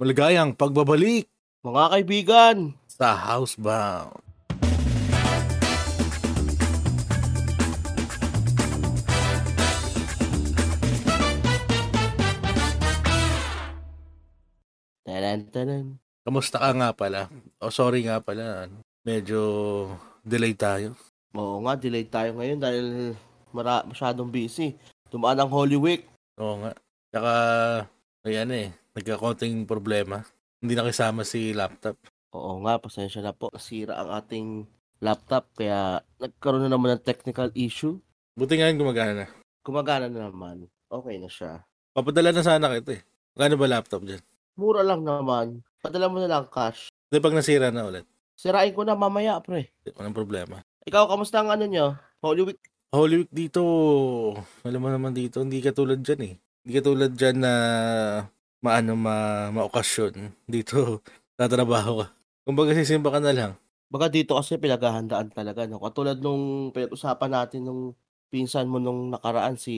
Maligayang pagbabalik Mga kaibigan, sa Housebound. tanan tanan. Kamusta ka nga pala? O sorry nga pala, medyo delay tayo. Oo nga, delayed tayo ngayon dahil mara masyadong busy. Dumaan ang Holy Week. Oo nga. Tsaka, may ano eh, nagkakonting problema. Hindi nakisama si laptop. Oo nga, pasensya na po. Nasira ang ating laptop kaya nagkaroon na naman ng technical issue. Buti nga yun gumagana na. Gumagana na naman. Okay na siya. Papadala na sana kita eh. Magkano ba laptop dyan? Mura lang naman. Padala mo na lang cash. Hindi pag nasira na ulit. Sirain ko na mamaya, pre. Walang problema. Ikaw, kamusta ang ano nyo? Holy Week? Holy Week dito, alam mo naman dito, hindi katulad dyan eh. Hindi katulad dyan na maano ma maokasyon. Dito, tatrabaho ka. Kumbaga sisimba ka na lang. Baka dito kasi pinaghahandaan talaga. No? Katulad nung pinag-usapan natin nung pinsan mo nung nakaraan si...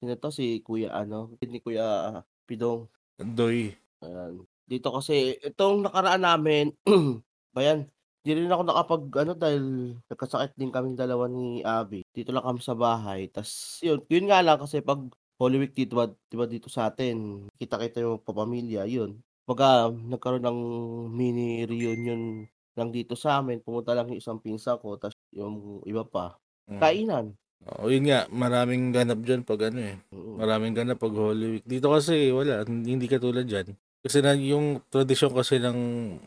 Sino to? Si Kuya ano? Ni Kuya Pidong. Doy. Ayan. Dito kasi, itong nakaraan namin, bayan, di rin ako nakapag, ano, dahil nagkasakit din kaming dalawa ni Abby. Dito lang kami sa bahay. Tapos, yun, yun nga lang kasi pag Holy Week dito, ba, diba dito sa atin, kita-kita yung papamilya, yun. Baga, nagkaroon ng mini reunion lang dito sa amin. Pumunta lang yung isang pinsa ko, tapos yung iba pa. Mm. Kainan. Oo, yun nga, maraming ganap dyan pag ano eh. Mm. Maraming ganap pag Holy Week. Dito kasi wala, hindi hindi katulad dyan. Kasi na, yung tradisyon kasi ng,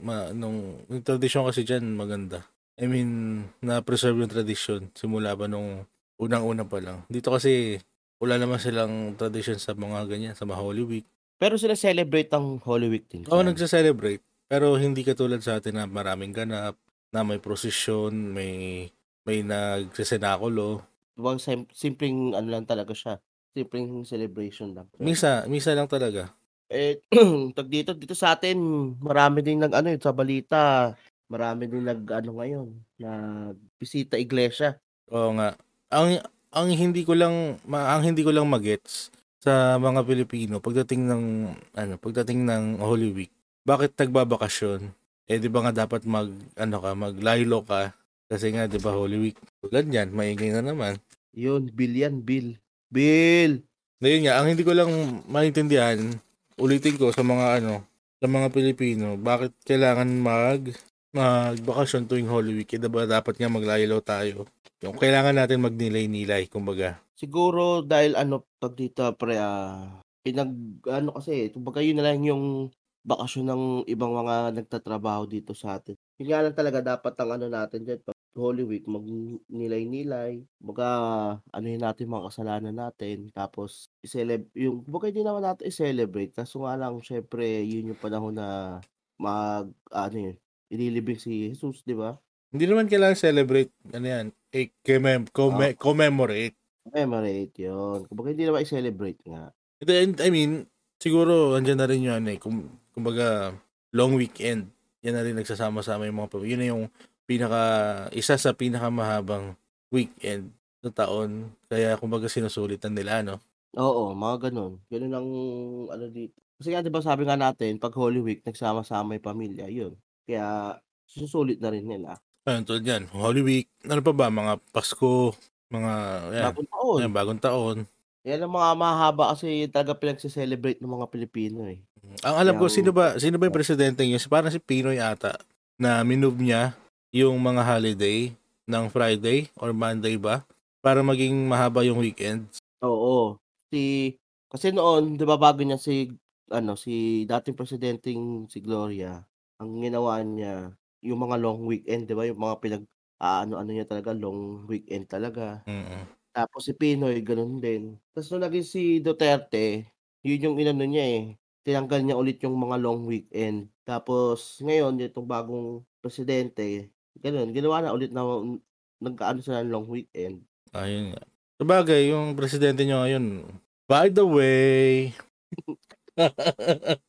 ma, nung, yung tradisyon kasi dyan maganda. I mean, na-preserve yung tradisyon simula pa nung unang-una pa lang. Dito kasi wala naman silang tradisyon sa mga ganyan, sa mga Holy Week. Pero sila celebrate ang Holy Week din. Oo, sila. nagsa-celebrate. Pero hindi katulad sa atin na maraming ganap, na may prosesyon, may may nagsesenakulo. Diba, sim- simpleng ano lang talaga siya. Simpleng celebration lang. Misa, misa lang talaga. Eh, tag dito, dito sa atin, marami din nag ano eh, sa balita, marami din nag ano ngayon, nag bisita iglesia. Oo nga. Ang ang hindi ko lang ma, ang hindi ko lang magets sa mga Pilipino pagdating ng ano, pagdating ng Holy Week. Bakit nagbabakasyon? Eh di ba nga dapat mag ano ka, maglaylo ka kasi nga 'di ba Holy Week. Tulad niyan, maingay na naman. Yun, bill yan, bill. Bill! Na yun nga, ang hindi ko lang maintindihan, ulitin ko sa mga ano, sa mga Pilipino, bakit kailangan mag magbakasyon tuwing Holy Week? Eh, diba dapat nga maglaylo tayo? Yung kailangan natin magnilay-nilay, kumbaga. Siguro dahil ano, tag dito, pre, ah, pinag, ano kasi, kumbaga yun na lang yung bakasyon ng ibang mga nagtatrabaho dito sa atin. Yun nga lang talaga dapat ang ano natin dyan, pag Holy Week, magnilay-nilay, baga, ano yun natin mga kasalanan natin, tapos, i-celeb, yung, baga hindi naman natin i-celebrate, kaso nga lang, syempre, yun yung panahon na mag, ano yun, ililibing si Jesus, di ba? Hindi naman kailangan celebrate, ano yan, eh, commem- comme- commemorate. Commemorate yun. Kumbaga hindi naman i-celebrate nga. And, I mean, siguro, andyan na rin yun, eh, kum, kumbaga, long weekend. Yan na rin nagsasama-sama yung mga pamilya. Yun na yung pinaka, isa sa pinakamahabang weekend sa taon. Kaya, kumbaga, sinusulitan nila, no? Oo, mga ganun. Ganun ang ano dito. Kasi nga 'di ba sabi nga natin, pag Holy Week nagsama-sama yung pamilya, yun. Kaya susulit na rin nila. Ayun, tulad yan. Holy Week, ano pa ba? Mga Pasko, mga, yan, Bagong taon. yan, bagong taon. Yan ang mga mahaba kasi talaga pinagse-celebrate ng mga Pilipino eh. Ang alam ko, Yung- sino ba, sino ba yung presidente yun? Parang si Pinoy ata, na minove niya yung mga holiday ng Friday or Monday ba? Para maging mahaba yung weekend. Oo. Si kasi noon, 'di ba bago niya si ano, si dating presidenteng si Gloria, ang ginawa niya yung mga long weekend, 'di ba? Yung mga pinag ano-ano niya talaga, long weekend talaga. Mm Tapos si Pinoy gano'n din. Tapos nung naging si Duterte, yun yung inano niya, eh, tinanggal niya ulit yung mga long weekend. Tapos ngayon itong bagong presidente, gano'n, ginawa na ulit na nagkaano sila ng long weekend. Ayun nga. Sabagay, yung presidente nyo ngayon, by the way,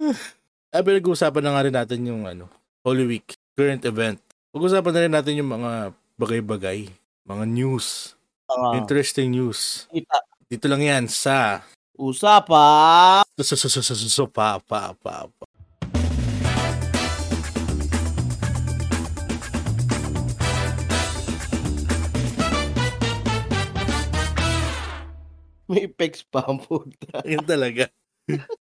ay pinag-uusapan na nga rin natin yung ano, Holy Week, current event. Pag-usapan na rin natin yung mga bagay-bagay, mga news, Ah, interesting news. kita. Dito lang yan sa Usapa So, so, so, so, so, so, pa, pa, pa, pa. May effects pa ang puta. Yun talaga.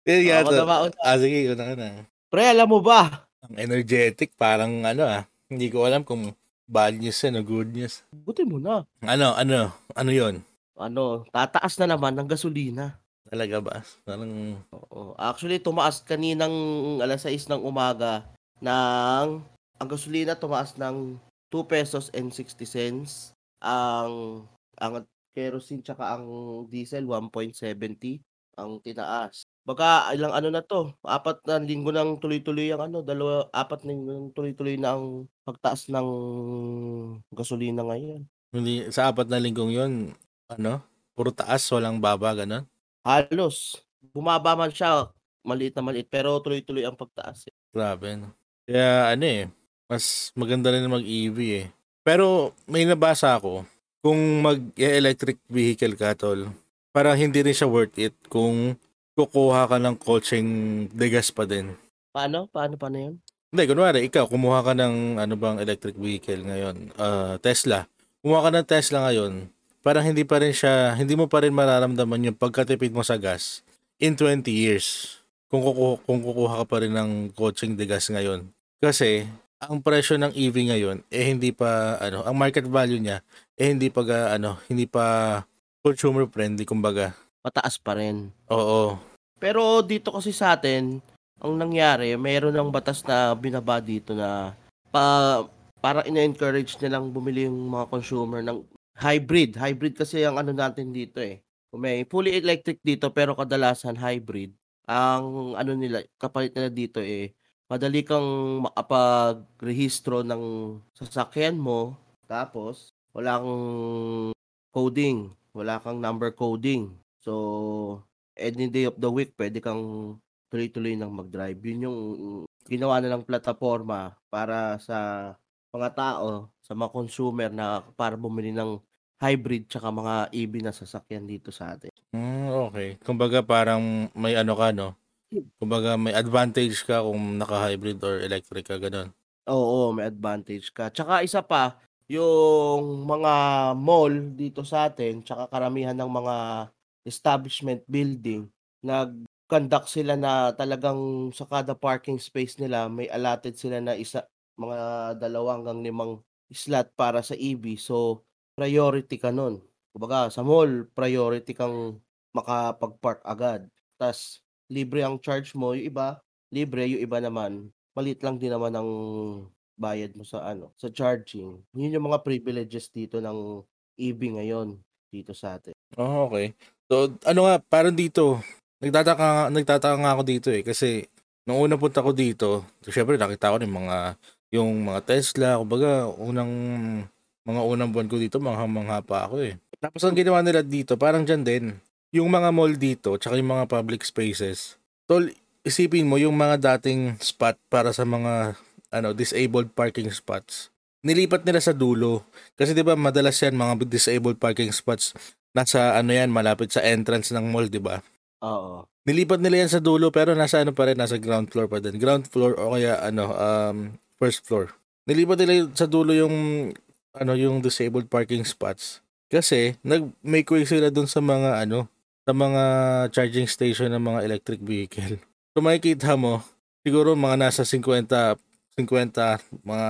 Yun Ako yata. na mauna. Ah, sige, una ka na. Pre, alam mo ba? Ang energetic, parang ano ah. Hindi ko alam kung bad news yan o good news. Buti mo na. Ano, ano, ano yon Ano, tataas na naman ng gasolina. Talaga ba? Parang, Oo. Actually, tumaas kaninang alas 6 ng umaga ng ang gasolina tumaas ng 2 pesos and 60 cents. Ang ang kerosene tsaka ang diesel 1.70 ang tinaas. Baka ilang ano na to, apat na linggo nang tuloy-tuloy ang ano, dalawa, apat na linggo nang tuloy-tuloy na ang pagtaas ng gasolina ngayon. hindi, sa apat na linggong yon ano, puro taas, walang baba, ganun. Halos, bumaba man siya, maliit na maliit, pero tuloy-tuloy ang pagtaas. eh. Grabe, no? Kaya, ano eh, mas maganda rin mag-EV eh. Pero, may nabasa ako, kung mag-electric vehicle ka, tol, parang hindi rin siya worth it kung kukuha ka ng coaching degas pa din. Paano? Paano, paano yun? Hindi, kunwari, ikaw, kumuha ka ng ano bang electric vehicle ngayon, ah, Tesla. Kumuha ka ng Tesla ngayon, parang hindi pa rin siya, hindi mo pa rin mararamdaman yung pagkatipid mo sa gas in 20 years. Kung kukuha, kung kukuha ka pa rin ng coaching de gas ngayon. Kasi, ang presyo ng EV ngayon, eh hindi pa, ano, ang market value niya, eh hindi pa, ano, hindi pa consumer friendly, kumbaga. Mataas pa rin. Oo. Pero dito kasi sa atin, ang nangyari, mayroon ng batas na binaba dito na pa, para ina-encourage nilang bumili yung mga consumer ng hybrid. Hybrid kasi ang ano natin dito eh. May fully electric dito pero kadalasan hybrid. Ang ano nila, kapalit nila dito eh, madali kang makapag-rehistro ng sasakyan mo tapos wala kang coding, wala kang number coding. So, any day of the week, pwede kang tuloy-tuloy nang mag-drive. Yun yung ginawa na ng plataforma para sa mga tao, sa mga consumer na para bumili ng hybrid tsaka mga EV na sasakyan dito sa atin. Mm, okay. Kumbaga parang may ano ka, no? Kumbaga may advantage ka kung naka-hybrid or electric ka, ganun. Oo, may advantage ka. Tsaka isa pa, yung mga mall dito sa atin, tsaka karamihan ng mga establishment building, nag-conduct sila na talagang sa kada parking space nila, may allotted sila na isa, mga dalawa hanggang limang slot para sa EV. So, priority ka nun. Kumbaga, sa mall, priority kang makapag-park agad. Tapos, libre ang charge mo. Yung iba, libre. Yung iba naman, malit lang din naman ang bayad mo sa ano, sa charging. Yun yung mga privileges dito ng EV ngayon dito sa atin. Oh, okay. So, ano nga, parang dito, nagtataka, nagtataka nga ako dito eh, kasi nung una punta ko dito, syempre nakita ko yung mga, yung mga Tesla, kumbaga, unang, mga unang buwan ko dito, mga mangha pa ako eh. Tapos ang ginawa nila dito, parang dyan din, yung mga mall dito, tsaka yung mga public spaces, tol, isipin mo yung mga dating spot para sa mga, ano, disabled parking spots. Nilipat nila sa dulo. Kasi 'di ba madalas yan mga disabled parking spots nasa ano yan malapit sa entrance ng mall, 'di ba? Oo. Nilipat nila yan sa dulo pero nasa ano pa rin, nasa ground floor pa din. Ground floor o kaya ano um first floor. Nilipat nila sa dulo yung ano yung disabled parking spots. Kasi nag make way sila dun sa mga ano sa mga charging station ng mga electric vehicle. So makikita mo siguro mga nasa 50 50 mga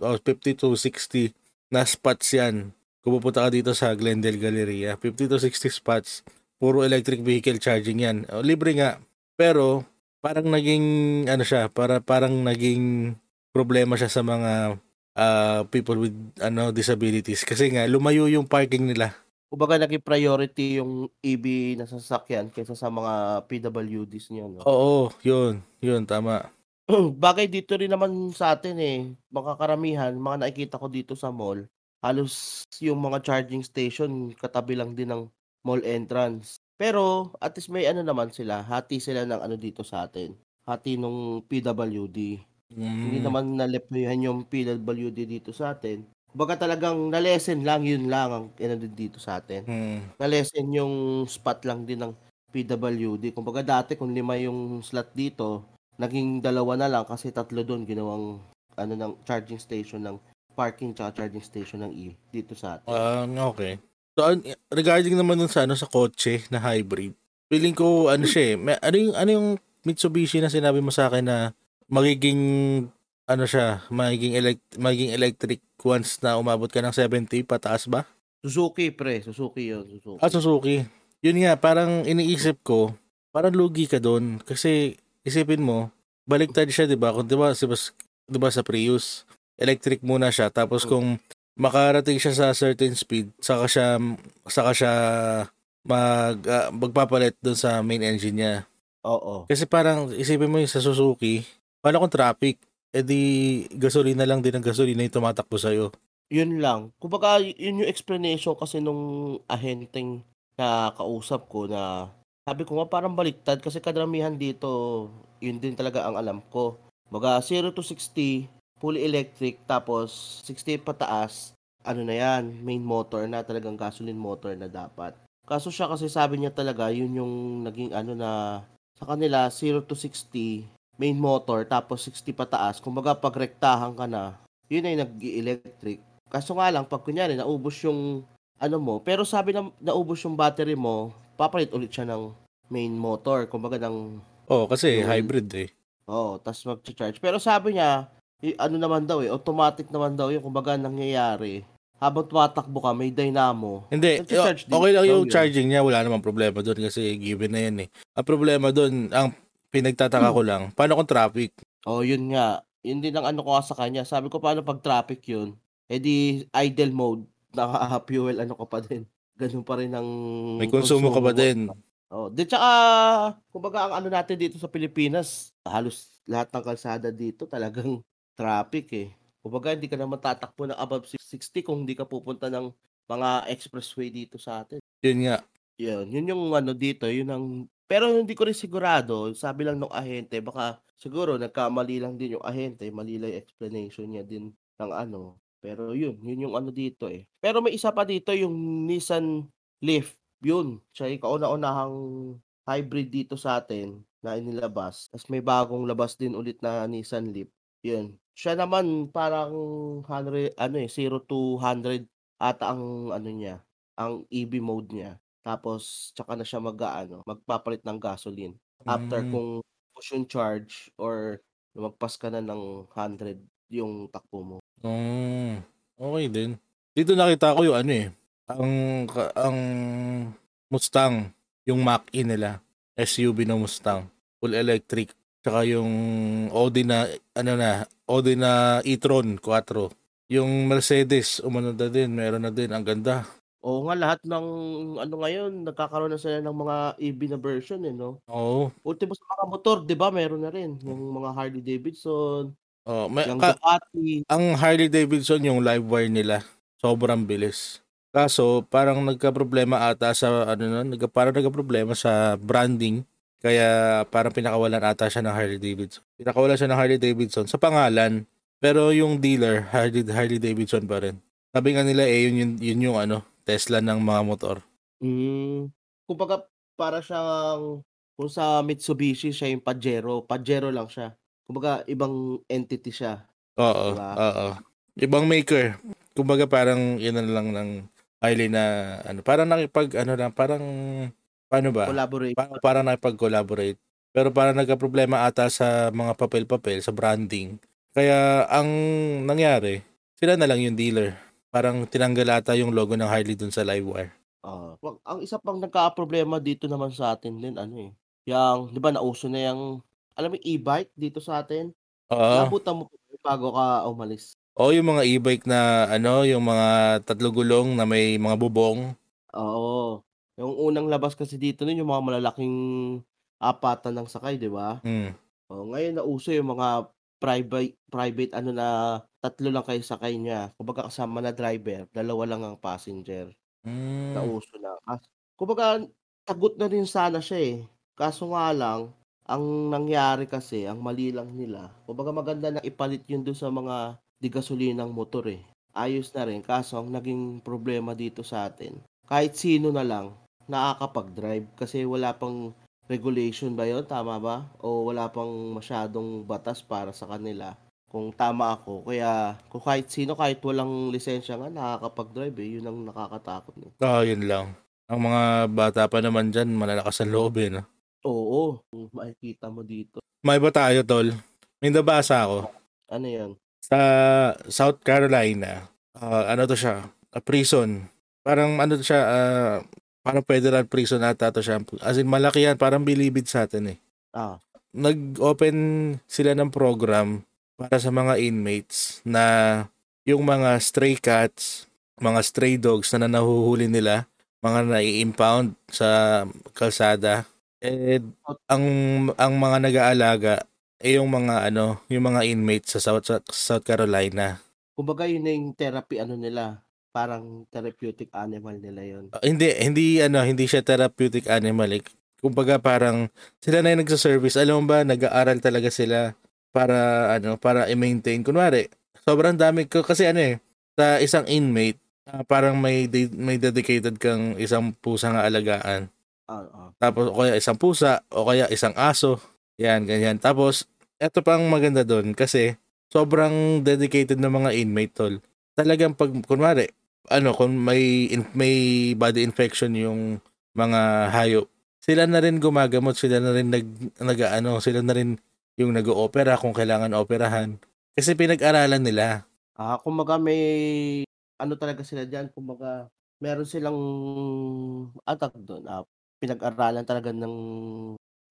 oh, 50 to 60 na spots yan. Kung pupunta ka dito sa Glendale Galleria, 50 to 60 spots, puro electric vehicle charging yan. O, libre nga. Pero parang naging ano siya, para parang naging problema siya sa mga uh, people with ano disabilities kasi nga lumayo yung parking nila. Kumbaga naging priority yung EV na sasakyan kaysa sa mga PWDs niyo, no? Oo, yun. Yun, tama. Bagay dito rin naman sa atin eh. Mga karamihan, mga nakikita ko dito sa mall, halos yung mga charging station katabi lang din ng mall entrance. Pero at least may ano naman sila, hati sila ng ano dito sa atin. Hati nung PWD. Hindi Mm. naman nalepnuhan yung PWD dito sa atin. Baga talagang na-lessen lang, yun lang ang ano din dito sa atin. Mm. Na-lessen yung spot lang din ng PWD. Kumbaga dati kung lima yung slot dito, naging dalawa na lang kasi tatlo doon ginawang ano ng charging station ng parking tsaka charging station ng E dito sa atin. Ah, okay. So, regarding naman dun sa ano sa kotse na hybrid, feeling ko ano siya eh, may, ano yung ano yung Mitsubishi na sinabi mo sa akin na magiging ano siya, magiging elect, magiging electric once na umabot ka ng 70 pataas ba? Suzuki pre, Suzuki yun, Suzuki. Ah, Suzuki. Yun nga, parang iniisip ko, parang lugi ka doon kasi isipin mo, baliktad siya, 'di ba? Kung 'di ba, si 'di ba sa Prius, electric muna siya tapos Mm. kung makarating siya sa certain speed, saka siya saka siya mag ah, magpapalit doon sa main engine niya. Oo. Kasi parang isipin mo yung sa Suzuki, paano kung traffic? Eh di gasolina lang din ang gasolina yung tumatakbo sa'yo. Yun lang. Kumbaga, yun yung explanation kasi nung ahenteng na kausap ko na sabi ko nga parang baliktad kasi kadramihan dito, yun din talaga ang alam ko. Baga 0 to 60, fully electric, tapos 60 pataas, ano na yan, main motor na talagang gasoline motor na dapat. Kaso siya kasi sabi niya talaga, yun yung naging ano na sa kanila 0 to 60 main motor tapos 60 pataas. Kumbaga pag rektahan ka na, yun ay nag-electric. Kaso nga lang, pag kunyari, naubos yung ano mo, pero sabi na naubos yung battery mo, papalit ulit siya ng main motor. Kumbaga ng, Oh, kasi Yun. hybrid eh. oh, tas mag-charge. Pero sabi niya, y- ano naman daw eh, automatic naman daw yung kumbaga nangyayari. Habang tumatakbo ka, may dynamo. Hindi, din okay lang yung yun. charging niya, wala namang problema doon kasi given na yan eh. Ang problema doon, ang pinagtataka ko lang, paano kung traffic? Oh, yun nga. Yun din ang ano ko sa kanya. Sabi ko, paano pag traffic yun? Eh di, idle mode. Naka-fuel, ano ka pa din. Ganun pa rin ang... May konsumo ka ba mo. din? Oh, di tsaka, kumbaga ang ano natin dito sa Pilipinas, halos lahat ng kalsada dito talagang traffic eh. Kumbaga hindi ka naman tatakbo ng above 60 kung hindi ka pupunta ng mga expressway dito sa atin. Yun nga. Yun, yun yung ano dito, yun ang pero hindi ko rin sigurado, sabi lang nung ahente, baka siguro nagkamali lang din yung ahente, mali lang yung explanation niya din ng ano. Pero yun, yun yung ano dito eh. Pero may isa pa dito, yung Nissan Leaf. Yun, siya yung kauna-unahang hybrid dito sa atin na inilabas. Tapos may bagong labas din ulit na Nissan Leaf. Yun. Siya naman parang 100, ano eh, 0 to 100 ata ang ano niya, ang EV mode niya. Tapos tsaka na siya mag ano, magpapalit ng gasoline. After Mm. kung push yung charge or lumagpas ka na ng 100 yung takbo mo. Mm, okay din. Dito nakita ko yung ano eh, ang ang Mustang, yung Mach-E nila, SUV na Mustang, full electric, tsaka yung Audi na ano na, Audi na e-tron 4. Yung Mercedes, umano na din, meron na din, ang ganda. Oo nga lahat ng ano ngayon nagkakaroon na sila ng mga EV na version eh no. Oo. Ultimo sa mga motor, 'di ba? Meron na rin yung mga Harley Davidson, Oh, may, yung ka- Ducati. ang Harley Davidson yung live wire nila sobrang bilis kaso parang nagka-problema ata sa ano nun, nagka, parang nagka-problema sa branding kaya parang pinakawalan ata siya ng Harley Davidson pinakawalan siya ng Harley Davidson sa pangalan pero yung dealer Harley, Harley Davidson pa rin sabi nga nila eh yun, yun, yun yung ano Tesla ng mga motor Mm. Kumbaga para siyang kung sa Mitsubishi siya yung Pajero, Pajero lang siya. Kumbaga ibang entity siya. oo Diba? oo ibang maker kumbaga parang yun lang ng Harley na ano parang nakipag ano lang parang paano ba Collaborate. Pa- para nakipag-collaborate. Pero para nagka-problema ata sa mga papel-papel, sa branding. Kaya ang nangyari, sila na lang yung dealer. Parang tinanggal ata yung logo ng Harley dun sa Livewire. Ah, wag- ang isa pang nagka-problema dito naman sa atin din ano eh. Yang 'di ba nauso na yung alam mo yung e-bike dito sa atin? Oo. Nabutan mo bago ka umalis. O yung mga e-bike na ano, yung mga tatlo gulong na may mga bubong. Oo. Yung unang labas kasi dito nun yung mga malalaking apatan ng sakay, 'di ba? Hmm. Oh, ngayon nauso yung mga private private ano na tatlo lang kayo sakay niya. Kumbaga kasama na driver, dalawa lang ang passenger. Hmm. Nauso na. Kas kumbaga sagot na rin sana siya eh. Kaso nga lang, ang nangyari kasi, ang mali lang nila. Kumbaga maganda na ipalit yun doon sa mga di gasolinang motor eh. Ayos na rin. Kaso ang naging problema dito sa atin, kahit sino na lang, nakakapag-drive kasi wala pang regulation ba 'yun, tama ba? O wala pang masyadong batas para sa kanila, kung tama ako. Kaya kung kahit sino, kahit walang lisensya nga nakakapag-drive, eh, 'yun ang nakakatakot, eh. Oo, 'yun lang. Ang mga bata pa naman diyan malalakas ang loob, eh, 'no? Oo, makikita mo dito. Maiba tayo tol, may nabasa ako. Ano 'yan? Sa South Carolina, ah, ano 'to siya, ah, prison. Parang ano siya, ah, parang federal prison ata 'to siya. As in malaki yan, parang bilibid sa'tin, eh. Ah. Nag-open sila ng program para sa mga inmates na yung mga stray cats, mga stray dogs na nahuhuli nila, mga nai-impound sa kalsada, eh, ang ang mga nag-aalaga, eh, yung mga ano, yung mga inmates sa South sa South Carolina. Kumbaga yun na yung therapy ano nila, parang therapeutic animal nila 'yun. Ah, hindi hindi ano, hindi siya therapeutic animal, eh. Kumbaga parang sila na yung nagse-service. Alam mo ba, nag-aaral talaga sila para ano, para i-maintain. Kunwari, sobrang dami ko kasi ano eh, sa isang inmate, ah, parang may de- may dedicated kang isang pusang aalagaan. Oo. Tapos o kaya isang pusa o kaya isang aso. Yan, ganyan. Tapos eto pang maganda doon kasi sobrang dedicated ng mga inmate tol. Talagang pag kunwari, ano kung may in- may body infection yung mga hayop, sila na rin gumagamot, sila na rin nag nag-aano, sila na rin yung nag-oopera kung kailangan operahan. Kasi pinag-aralan nila. Ah, kumbaga may ano talaga sila diyan, kumbaga meron silang tawag dun, ah, pinag-aralan talaga ng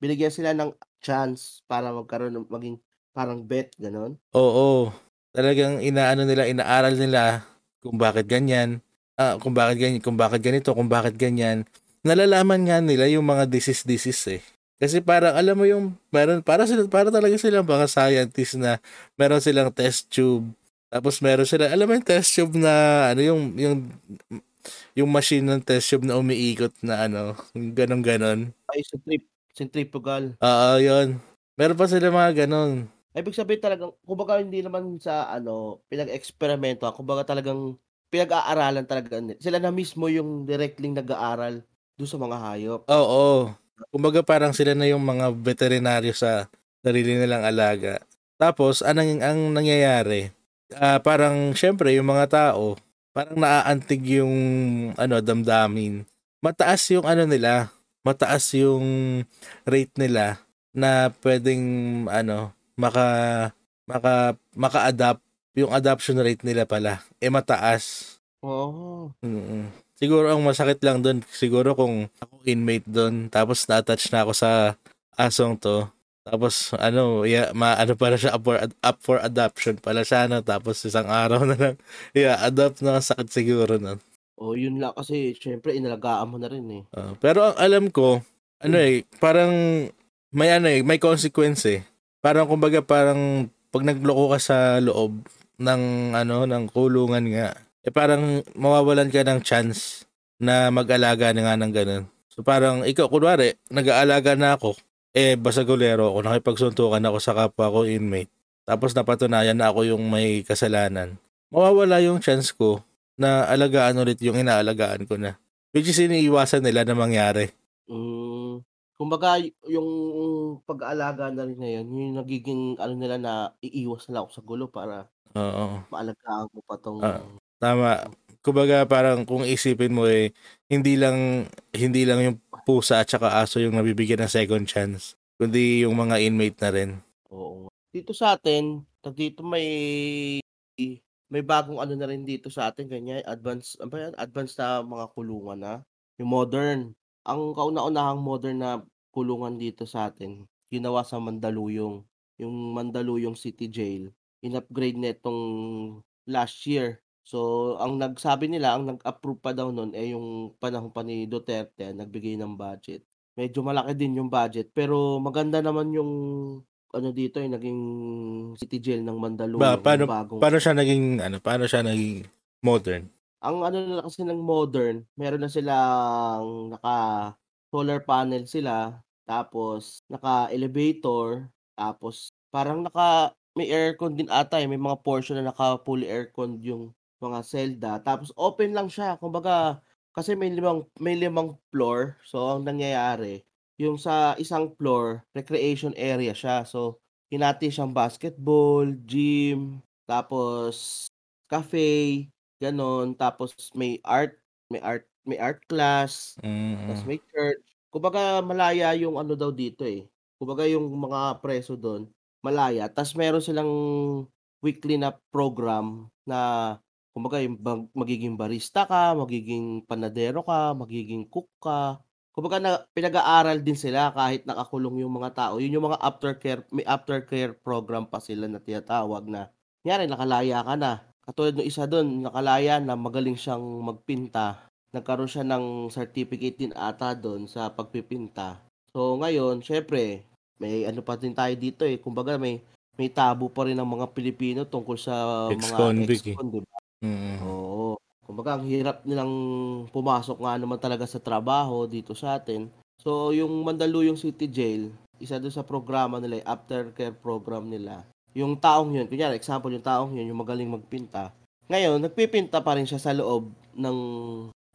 binigyan sila ng chance para magkaroon ng maging parang vet, gano'n? Oo. Talagang inaano nila, inaaral nila kung bakit ganyan, ah, kung bakit ganyan, kung bakit ganito, kung bakit ganyan. Nalalaman nga nila yung mga disease-disease eh. Kasi parang alam mo yung meron para sila para talaga silang mga scientist na meron silang test tube. Tapos meron sila alam mo yung test tube na ano yung yung yung machine ng test tube na umiikot na ano, yung ganon-ganon. Ay, centrip centrifugal. Oo, yun. Meron pa sila mga ganon. Ibig sabihin talagang kumbaga hindi naman sa ano, pinag-eksperimentuhan, kumbaga talagang pinag-aaralan talaga sila na mismo yung directly nag-aaral dun sa mga hayop. Oo. Kumbaga parang sila na yung mga veterinaryo sa sarili nilang alaga. Tapos anong ang nangyayari? Ah, parang syempre yung mga tao, parang naaantig yung ano damdamin. Mataas yung ano nila, mataas yung rate nila na pwedeng ano maka maka maka-adapt yung adoption rate nila pala eh mataas. Oo. Mm. Siguro ang masakit lang doon, siguro kung ako inmate doon, tapos na-attach na ako sa asong to. Tapos ano, yeah, ma ano pala siya up for, up for adoption pala siya no, tapos isang araw na lang, yeah, adopt na sakit siguro nun. Oh, yun lang kasi syempre inalagaan mo na rin eh. Uh, pero ang alam ko, ano eh, parang may ano eh, may consequence eh. Parang kumbaga parang pag nagloko ka sa loob ng ano ng kulungan nga, eh parang mawawalan ka ng chance na mag-alaga na nga ng ganun. So parang ikaw, kunwari, nag-aalaga na ako, eh basagulero ako, nakipagsuntukan ako sa kapwa ko inmate. Tapos napatunayan na ako yung may kasalanan. Mawawala yung chance ko na alagaan ulit yung inaalagaan ko na. Which is iniiwasan nila na mangyari. Mm, kumbaga yung pag-aalaga na rin na yun, yung nagiging ano nila na iiwas na ako sa gulo para Oo. maalagaan ko pa tong Ah, tama. Kumbaga parang kung isipin mo eh, hindi lang hindi lang yung pusa at saka aso yung nabibigyan ng second chance, kundi yung mga inmate na rin. Oo. Dito sa atin, tag dito may may bagong ano na rin dito sa atin ganyan, advance ano ba yan, advance na mga kulungan na, yung modern. Ang kauna-unahang modern na kulungan dito sa atin, ginawa sa Mandaluyong, yung Mandaluyong City Jail. In-upgrade nitong last year. So, ang nagsabi nila, ang nag-approve pa daw nun eh yung panahon pa ni Duterte nagbigay ng budget. Medyo malaki din yung budget pero maganda naman yung ano dito yung naging city jail ng Ba, Mandaluyong, paano, yung bagong paano siya naging, ano, paano siya naging modern? Ang ano nila kasi ng modern, meron na silang naka solar panel sila, tapos naka-elevator, tapos parang naka may aircon din ata eh, may mga portion na naka fully aircon yung mga selda, tapos open lang siya kumbaga kasi may limang may limang floor. So, ang nangyayari, yung sa isang floor, recreation area siya. So, hinati siyang basketball, gym, tapos cafe, gano'n. Tapos may art, may art, may art class, tapos Mm. may church. Kumbaga malaya yung ano daw dito, eh, kumbaga yung mga preso dun malaya. Ta's meron silang weekly na program na kumbaga yung magiging barista ka, magiging panadero ka, magiging cook ka. Kumbaga na pinag-aaral din sila kahit nakakulong yung mga tao. Yun yung mga aftercare may aftercare program pa sila na tinatawag na kunyari nakalaya ka na. Katulad nung isa dun nakalaya na magaling siyang magpinta. Nagkaroon siya ng certificate din ata dun sa pagpipinta. So ngayon siyempre may ano pa din tayo dito, eh, kumbaga may may taboo pa rin ang mga Pilipino tungkol sa mga Ex-convict, eh. ex-con, 'di ba? Mm. Oo. Kumbaga ang hirap nilang pumasok nga naman talaga sa trabaho dito sa atin. So yung Mandaluyong City Jail, isa dun sa programa nila, eh, aftercare program nila. Yung taong yun, kunyari example yung taong yun, yung magaling magpinta. Ngayon nagpipinta pa rin siya sa loob ng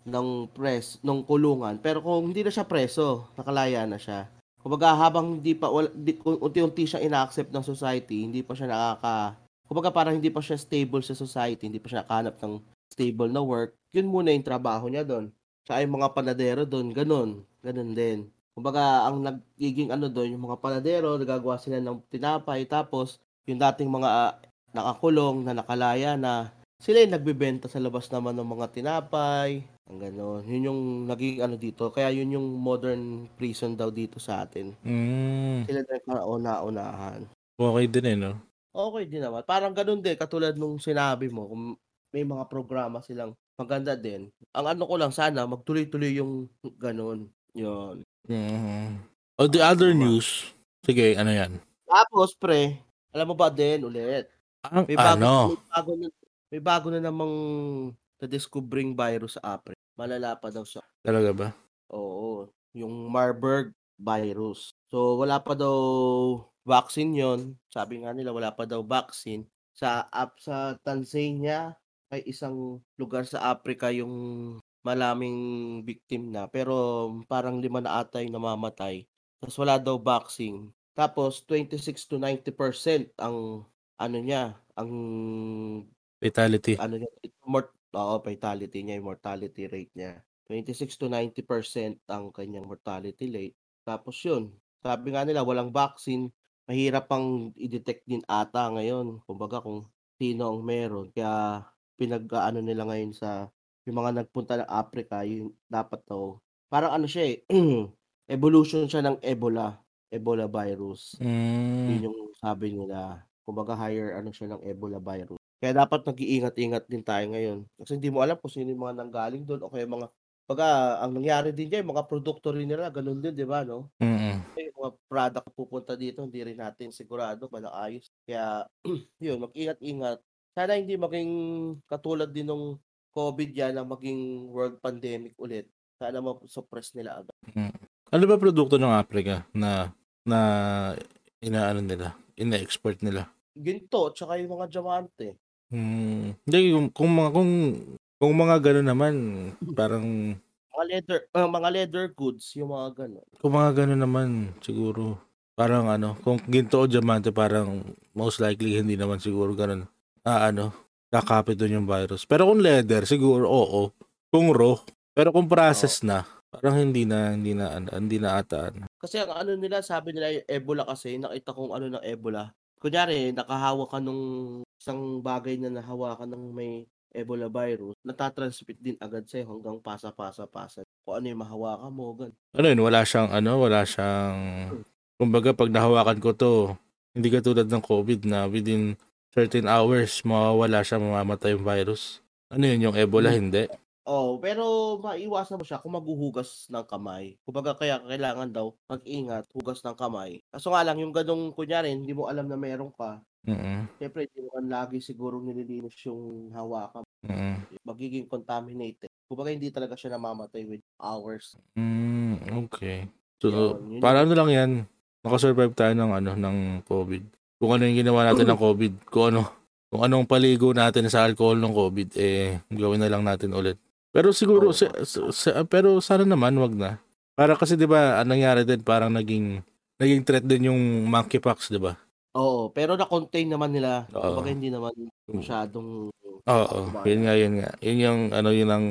ng pres nung kulungan. Pero kung hindi na siya preso, nakalaya na siya. Kumbaga habang hindi pa wala, di, unti-unti siya ina-accept ng society, hindi pa siya nakaka kumbaga parang hindi pa siya stable sa society, hindi pa siya nakahanap ng stable na work. Yun muna yung trabaho niya doon. Siya yung mga panadero doon, ganun. Ganun din. Kumbaga ang nagiging ano doon, yung mga panadero, nagagawa sila ng tinapay tapos yung dating mga uh, nakakulong na nakalaya na sila yung nagbebenta sa labas naman ng mga tinapay, ang gano'n. Yun yung naging ano dito. Kaya yun yung modern prison daw dito sa atin. Mm. Sila na kauna-unahan. Okay din eh, no? Okay din naman. Parang ganun din, katulad nung sinabi mo, kung may mga programa silang maganda din. Ang ano ko lang sana, magtuloy-tuloy yung ganun. Yun. Mm. Oh, the other news. Sige, ano yan? Tapos, pre, alam mo ba din ulit? Ang May bago, ano? may bago na, may bago na namang na-discovering virus sa Africa. Malala pa daw siya. Talaga ba? Oo, yung Marburg virus. So wala pa daw vaccine yon. Sabi nga nila wala pa daw vaccine. Sa up sa Tanzania ay isang lugar sa Africa yung malaming victim na pero parang lima na ata yung namamatay. Tapos wala daw vaccine. Tapos 26 to 90% ang ano niya, ang Fatality. ano niya, mort oo, fatality niya, mortality rate niya. 26 to 90% ang kanyang mortality rate. Tapos yun, sabi nga nila walang vaccine, mahirap pang i-detect din ata ngayon. Kumbaga kung sino ang meron. Kaya pinag-ano nila ngayon sa yung mga nagpunta ng Africa, yung dapat daw parang ano siya eh, evolution siya ng Ebola, Ebola virus. Mm. Yun yung sabi nila. Kumbaga higher ano siya ng Ebola virus. Kaya dapat nag-iingat-ingat din tayo ngayon. Kasi hindi mo alam kung sino yung mga nanggaling doon o kaya mga Baga, ang nangyari din diyan, mga produkto rin nila, ganun din, di ba, no? Mm. Yung mga product pupunta dito, hindi rin natin sigurado ayos. Kaya, yun, mag-ingat-ingat. Sana hindi maging katulad din nung COVID yan na maging world pandemic ulit. Sana ma-suppress nila agad. Mm. Ano ba produkto ng Africa na na inaano nila, ina-export nila? Ginto, tsaka yung mga diamante. Hmm. Hindi, kung, kung mga kung kung mga gano'n naman, parang Mga leather, ah, mga leather goods, yung mga gano'n. kung mga gano'n naman siguro parang ano, kung ginto o diamante parang most likely hindi naman siguro gano'n. Ah, ano, kakapit doon yung virus. Pero kung leather, siguro oo. Kung raw. Pero kung process na, parang hindi na, hindi na, ano, hindi na ata. ano. Kasi ang ano nila, sabi nila yung Ebola kasi, nakita kong ano ng Ebola. Kunyari, nakahawa ka nung isang bagay na nahawakan ng may Ebola virus, natatransmit din agad sa'yo hanggang pasa-pasa-pasa. Kung ano yung mahawakan mo, gan. Ano yun, wala siyang, ano, wala siyang, kumbaga pag nahawakan ko to, hindi katulad ng COVID na within certain hours, mawawala siya, mamamatay yung virus. Ano yun, yung Ebola, hindi? Oh, pero maiwasan mo siya kung maghuhugas ng kamay. Kumbaga kaya kailangan daw mag-ingat, hugas ng kamay. Kaso nga lang yung ganong kunyari, hindi mo alam na meron ka. Mm Siyempre, hindi mo lagi siguro nililinis yung hawakan. mm Magiging contaminated. Kumbaga hindi talaga siya namamatay with hours. Mm, okay. So, Yun, yun para ano lang yan, nakasurvive tayo ng ano ng COVID. Kung ano yung ginawa natin ng COVID, kung ano kung anong paligo natin sa alcohol ng COVID, eh gawin na lang natin ulit. Pero siguro Oo. sa, sa- sa- pero sana naman wag na. Para kasi 'di ba, ang nangyari din parang naging naging threat din yung monkeypox, 'di ba? Oo, pero na-contain naman nila. Oo. Kumbaga hindi naman masyadong Oo, yun nga, yun nga. Yun yung ano yun ang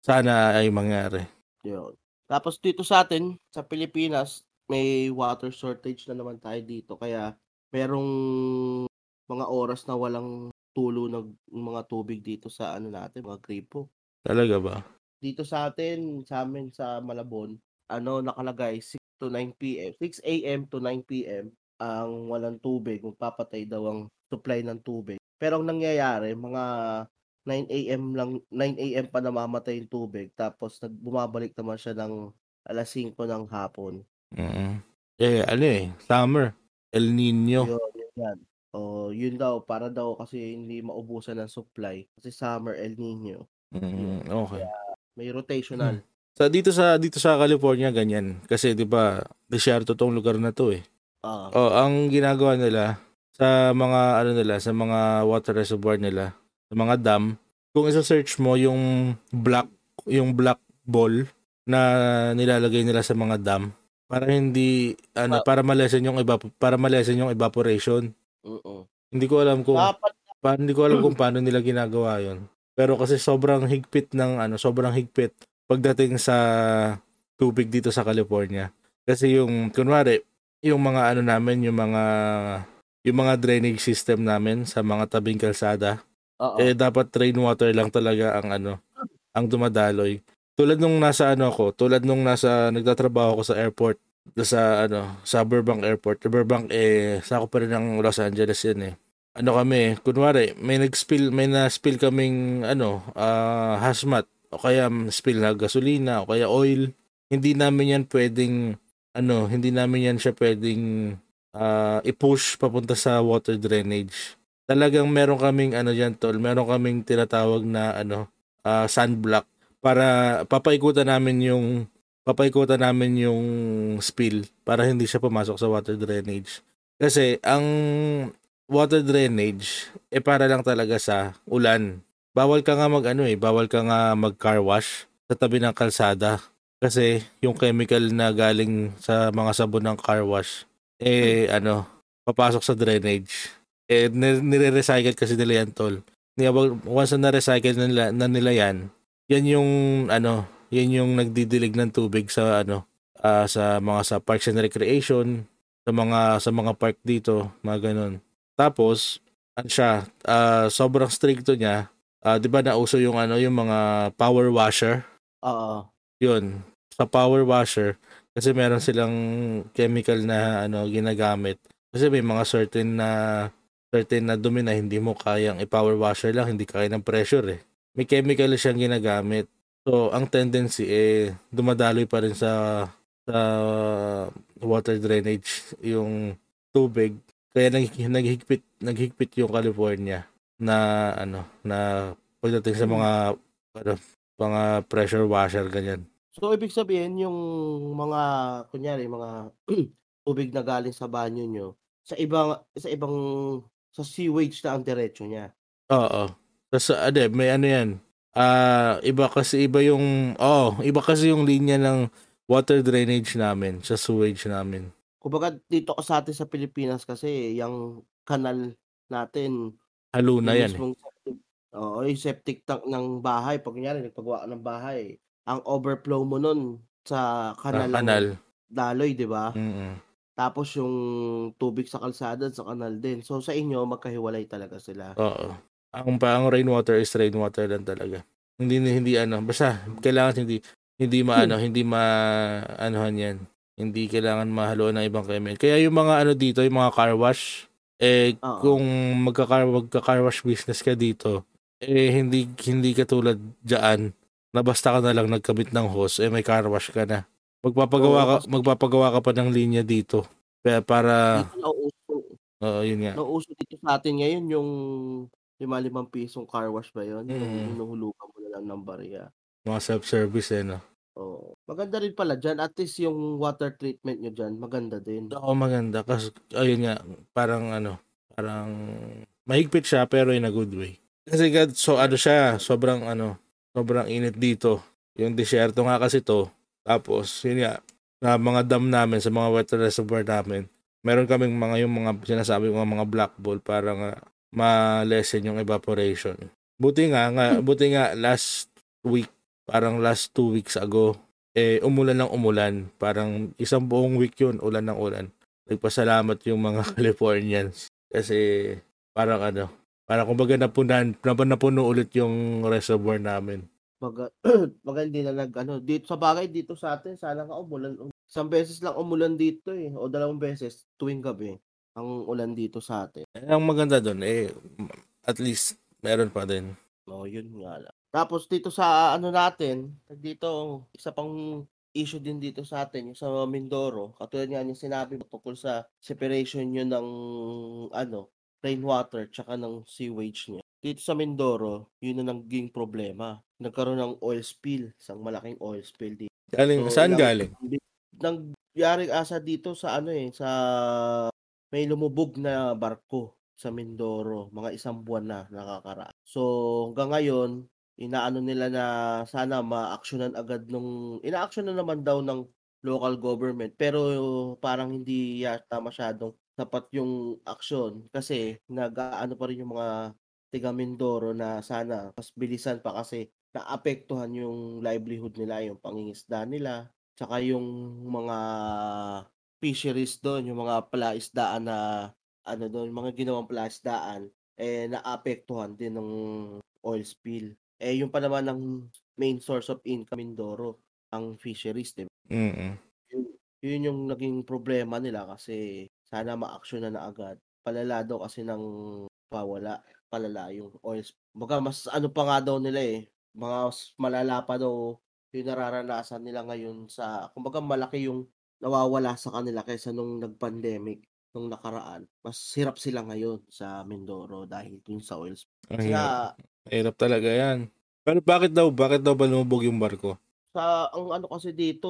sana ay mangyari. Yun. Tapos dito sa atin, sa Pilipinas, may water shortage na naman tayo dito. Kaya merong mga oras na walang tulo ng mga tubig dito sa ano natin, mga gripo. Talaga ba? Dito sa atin, sa amin sa Malabon, ano nakalagay 6 to 9 p.m. 6 a.m. to 9 p.m. ang walang tubig, magpapatay daw ang supply ng tubig. Pero ang nangyayari, mga 9 a.m. lang 9 a.m. pa namamatay yung tubig tapos nag bumabalik naman siya ng alas 5 ng hapon. mm Eh, ano eh, summer. El Nino. Yun, yun yan. O, yun daw, para daw kasi hindi maubusan ng supply. Kasi summer El Nino. Mm, okay. May rotational. Sa dito sa dito sa California ganyan kasi 'di ba, disyerto tong lugar na 'to eh. Ah, Oh, ang ginagawa nila sa mga ano nila, sa mga water reservoir nila, sa mga dam, kung isa-search mo yung black yung black ball na nilalagay nila sa mga dam para hindi ano Ah. para malesen yung evap para malesen yung evaporation. oo. Hindi ko alam kung Dapat pa, hindi ko alam kung paano nila ginagawa 'yon. Pero kasi sobrang higpit ng ano, sobrang higpit pagdating sa tubig dito sa California. Kasi yung kunwari, yung mga ano namin, yung mga yung mga drainage system namin sa mga tabing kalsada, oo. eh dapat rainwater lang talaga ang ano, ang dumadaloy. Tulad nung nasa ano ako, tulad nung nasa nagtatrabaho ako sa airport, sa ano, sa Burbank Airport. Burbank eh sa ako pa rin ng Los Angeles yun eh. Ano kami, kunwari, may nag-spill, may na-spill kaming ano, ah, hazmat o kaya spill na gasolina o kaya oil. Hindi namin yan pwedeng ano, hindi namin yan siya pwedeng ah, i-push papunta sa water drainage. Talagang meron kaming ano diyan tol, meron kaming tinatawag na ano, ah, sunblock para papaikutan namin yung papaikutan namin yung spill para hindi siya pumasok sa water drainage. Kasi ang water drainage eh para lang talaga sa ulan. Bawal ka nga mag ano eh, bawal ka nga mag car wash sa tabi ng kalsada kasi yung chemical na galing sa mga sabon ng car wash eh ano, papasok sa drainage. Eh ni- nire-recycle kasi nila yan tol. Once na na-recycle na nila, na nila yan, yan yung ano, yan yung nagdidilig ng tubig sa ano, ah, sa mga sa parks and recreation, sa mga sa mga park dito, mga ganun. Tapos, ano siya, ah, sobrang stricto niya. Ah, 'di ba nauso yung ano, yung mga power washer? Oo. 'Yun. Sa power washer kasi meron silang chemical na ano ginagamit. Kasi may mga certain na certain na dumi na hindi mo kayang i-power washer lang, hindi kaya ng pressure eh. May chemical siyang ginagamit. So, ang tendency eh dumadaloy pa rin sa sa water drainage yung tubig. Kaya nag, naghigpit naghigpit yung California na ano na pagdating sa mga ano, mga pressure washer ganyan. So, ibig sabihin, yung mga, kunyari, mga tubig na galing sa banyo nyo, sa ibang, sa ibang, sa sewage na ang diretso niya. Oo. Tapos ade, may ano yan. Ah, iba kasi iba yung oh, iba kasi yung linya ng water drainage namin sa sewage namin. Kumbaga, dito sa atin sa Pilipinas kasi, yung kanal natin, Halo na yung yan. Eh. mismong septic, oo, yung septic tank ng bahay, pag kunyari, nagpagawa ka ng bahay, ang overflow mo nun sa Sa kanal, ng kanal. daloy, di ba? Mm. Tapos yung tubig sa kalsada sa kanal din. So sa inyo magkahiwalay talaga sila. Oo. Ang pang rainwater is rainwater lang talaga. Hindi hindi ano, basta kailangan hindi hindi maano, hindi ma anuhan yan. Hindi kailangan mahaluan ng ibang chemical. Kaya yung mga ano dito, yung mga car wash, eh Oo. kung magka-car, magka-car wash business ka dito, eh hindi hindi katulad diyan na basta ka na lang nagkabit ng hose, eh may car wash ka na. Magpapagawa ka, magpapagawa ka pa ng linya dito. Kaya para, nauuso, oo, yun nga. nauuso dito sa atin ngayon yung lima limang pisong car wash ba yun? Mm. Yung hinuhulugan mo na lang ng barya. Mga self-service eh, no? Oo. Maganda rin pala dyan. At least yung water treatment nyo dyan, maganda din. Oo, maganda. Kasi, ayun nga, parang ano, parang mahigpit siya pero in a good way. Kasi God, so ano siya, sobrang ano, sobrang init dito. Yung disyerto nga kasi to. Tapos, yun nga, na mga dam namin, sa mga water reservoir namin, meron kaming mga yung mga sinasabi mga mga black ball para nga ma-lessen yung evaporation. Buti nga, nga buti nga last week, parang last two weeks ago, eh umulan ng umulan. Parang isang buong week yun, ulan ng ulan. Nagpasalamat yung mga Californians kasi parang ano, parang kumbaga napunan, napuno ulit yung reservoir namin. Baga, baga hindi na nag ano, dito sa bagay dito sa atin, sana nga umulan. Isang beses lang umulan dito eh, o dalawang beses tuwing gabi ang ulan dito sa atin. Eh, ang maganda doon eh at least meron pa din. Oo, yun nga lang. Tapos dito sa ano natin, dito isa pang issue din dito sa atin yung sa Mindoro. Katulad nga yung sinabi mo tungkol sa separation yun ng ano, rainwater tsaka ng sewage niya. Dito sa Mindoro, yun na naging problema. Nagkaroon ng oil spill, isang malaking oil spill dito. Galing, So, saan ilang- galing? Nangyari asa dito sa ano eh, sa may lumubog na barko sa Mindoro, mga isang buwan na nakakaraan. So hanggang ngayon, inaano nila na sana ma-aksyonan agad nung ina-action na naman daw ng local government pero parang hindi yata masyadong sapat yung aksyon kasi nag-aano pa rin yung mga tiga Mindoro na sana mas bilisan pa kasi naapektuhan yung livelihood nila, yung pangingisda nila, tsaka yung mga fisheries doon, yung mga palaisdaan na ano doon, mga ginawang palaisdaan, eh naapektuhan din ng oil spill. Eh yung pa naman ang main source of income Mindoro, ang fisheries, di ba? Yun, yun yung naging problema nila kasi sana ma-action na na agad. Palala daw kasi ng pawala, palala yung oil. Baga mas ano pa nga daw nila eh, mga malala pa daw yung nararanasan nila ngayon sa, kumbaga malaki yung nawawala sa kanila kaysa nung nag-pandemic nung nakaraan. Mas hirap sila ngayon sa Mindoro dahil dun sa oil spill. Kasi nga, Hirap talaga yan. Pero bakit daw, bakit daw ba lumubog yung barko? sa ang ano kasi dito,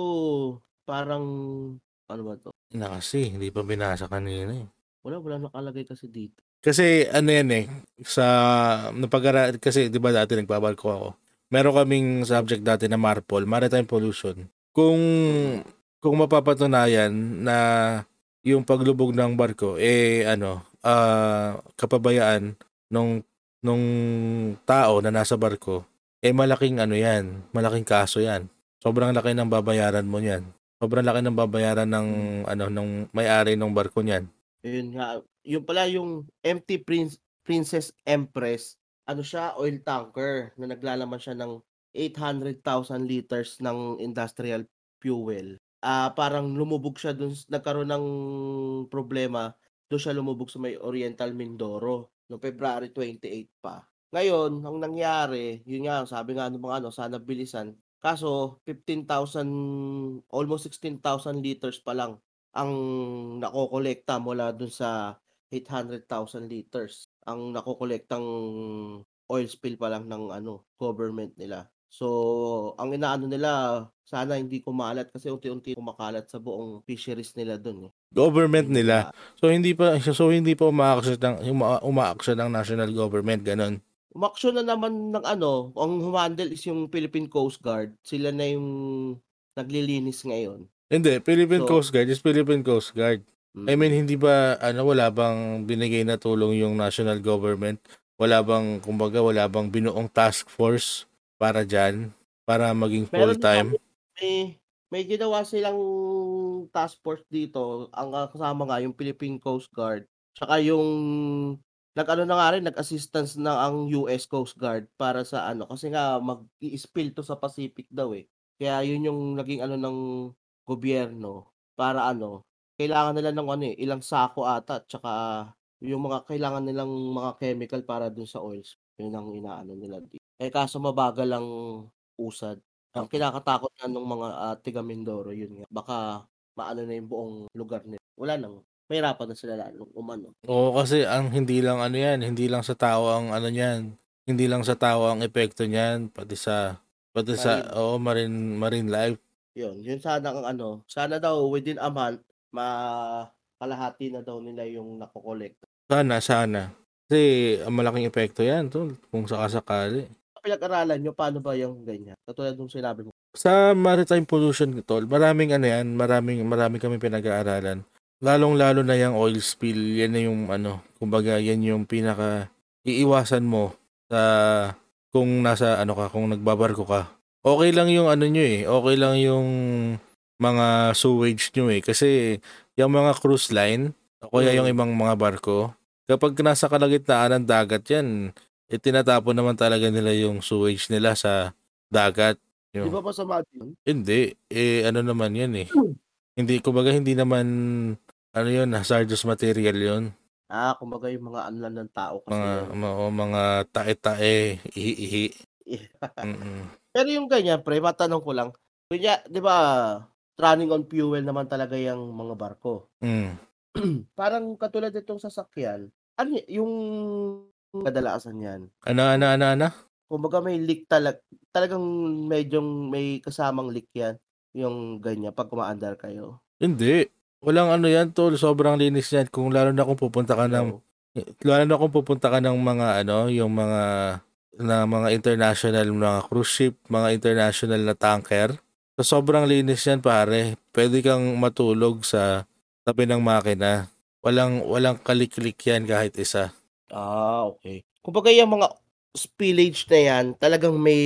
parang ano ba to? Na kasi, hindi pa binasa kanina eh. Wala, wala nakalagay kasi dito. Kasi ano yan eh, sa napag kasi 'di ba dati nagbabalko ako. Meron kaming subject dati na MARPOL, Maritime Pollution. Kung kung mapapatunayan na yung paglubog ng barko eh ano, ah kapabayaan nung nung tao na nasa barko, eh malaking ano 'yan, malaking kaso 'yan. Sobrang laki ng babayaran mo niyan. Sobrang laki ng babayaran ng ano ng may-ari ng barko niyan. Yun nga, yun pala yung MT Prince, Princess Empress, ano siya, oil tanker na naglalaman siya ng 800,000 liters ng industrial fuel. Ah, parang lumubog siya dun, nagkaroon ng problema, doon siya lumubog sa may Oriental Mindoro noong February 28 pa. Ngayon, ang nangyari, yun nga, sabi nga ng mga ano, sana bilisan. Kaso, 15,000, almost 16,000 liters pa lang ang nakokolekta mula dun sa 800,000 liters. Ang nakokolektang oil spill pa lang ng ano, government nila. So, ang inaano nila, sana hindi kumalat kasi unti-unti kumakalat sa buong fisheries nila dun eh. Government nila. So hindi pa so hindi pa umaaksyon ng uma, umaaksyon ng national government ganun. Umaksyon na naman ng ano, ang humandle is yung Philippine Coast Guard. Sila na yung naglilinis ngayon. Hindi, Philippine So- Coast Guard is Philippine Coast Guard. Mm. I mean hindi ba ano wala bang binigay na tulong yung national government? Wala bang kumbaga wala bang binuong task force para diyan para maging full Meron time? may may ginawa silang task force dito. Ang kasama nga yung Philippine Coast Guard. Tsaka yung nag-ano na nga rin, nag-assistance na ang US Coast Guard para sa ano. Kasi nga mag-i-spill to sa Pacific daw eh. Kaya yun yung naging ano ng gobyerno para ano, kailangan nila ng ano eh, ilang sako ata tsaka yung mga kailangan nilang mga chemical para dun sa oils. Yun ang inaano nila dito. Eh kaso mabagal lang usad. Ang kinakatakot nga nung mga ah, tiga Mindoro yun nga. Baka maano na yung buong lugar nila. Wala nang mahirapan na sila lalong umano. Oo kasi ang hindi lang ano yan, hindi lang sa tao ang ano niyan. Hindi lang sa tao ang epekto niyan, pati sa pati sa Marine. oo marine marine life. Yun, yun sana ang ano, sana daw within a month makalahati na daw nila yung nakokolekta. Sana sana. Kasi ang malaking epekto yan tol kung sakasakali. Pinag-aralan niyo, paano ba yung ganyan? Katulad nung sinabi mo. Sa maritime pollution, tol, maraming ano yan, maraming, maraming kami pinag-aaralan. Lalong-lalo na yung oil spill, yan na yung ano, kumbaga yan yung pinaka iiwasan mo sa kung nasa ano ka, kung nagbabarko ka. Okay lang yung ano nyo eh, okay lang yung mga sewage nyo eh. Kasi yung mga cruise line, o kaya yung Mm. ibang mga barko, kapag nasa kalagitnaan ng dagat yan, eh, tinatapon naman talaga nila yung sewage nila sa dagat. Di Yung, ba masama yun? hindi, eh ano naman yan eh. Hindi, kumbaga hindi naman, ano yun, hazardous material yun. Ah, kumbaga yung mga lang ng tao kasi Mga, mga, o mga tae-tae, ihi-ihi. Pero yung ganyan, pre, matanong ko lang. Kunya, di ba, running on fuel naman talaga yung mga barko. Mm. Parang katulad itong sasakyan, ano yung kadalasan yan? Ano, ano, ano, ano? Kumbaga may leak talag talagang medyong may kasamang leak yan, yung ganyan, pag kumaandar kayo. Hindi. Walang ano yan, tol. Sobrang linis yan. Kung lalo na kung pupunta ka ng, lalo na kung pupunta ka ng mga, ano, yung mga, na mga international, mga cruise ship, mga international na tanker. So, sobrang linis yan, pare. Pwede kang matulog sa tabi ng makina. Walang, walang kalik-lik yan kahit isa. Ah, okay. Kumbaga yung mga spillage na yan, talagang may,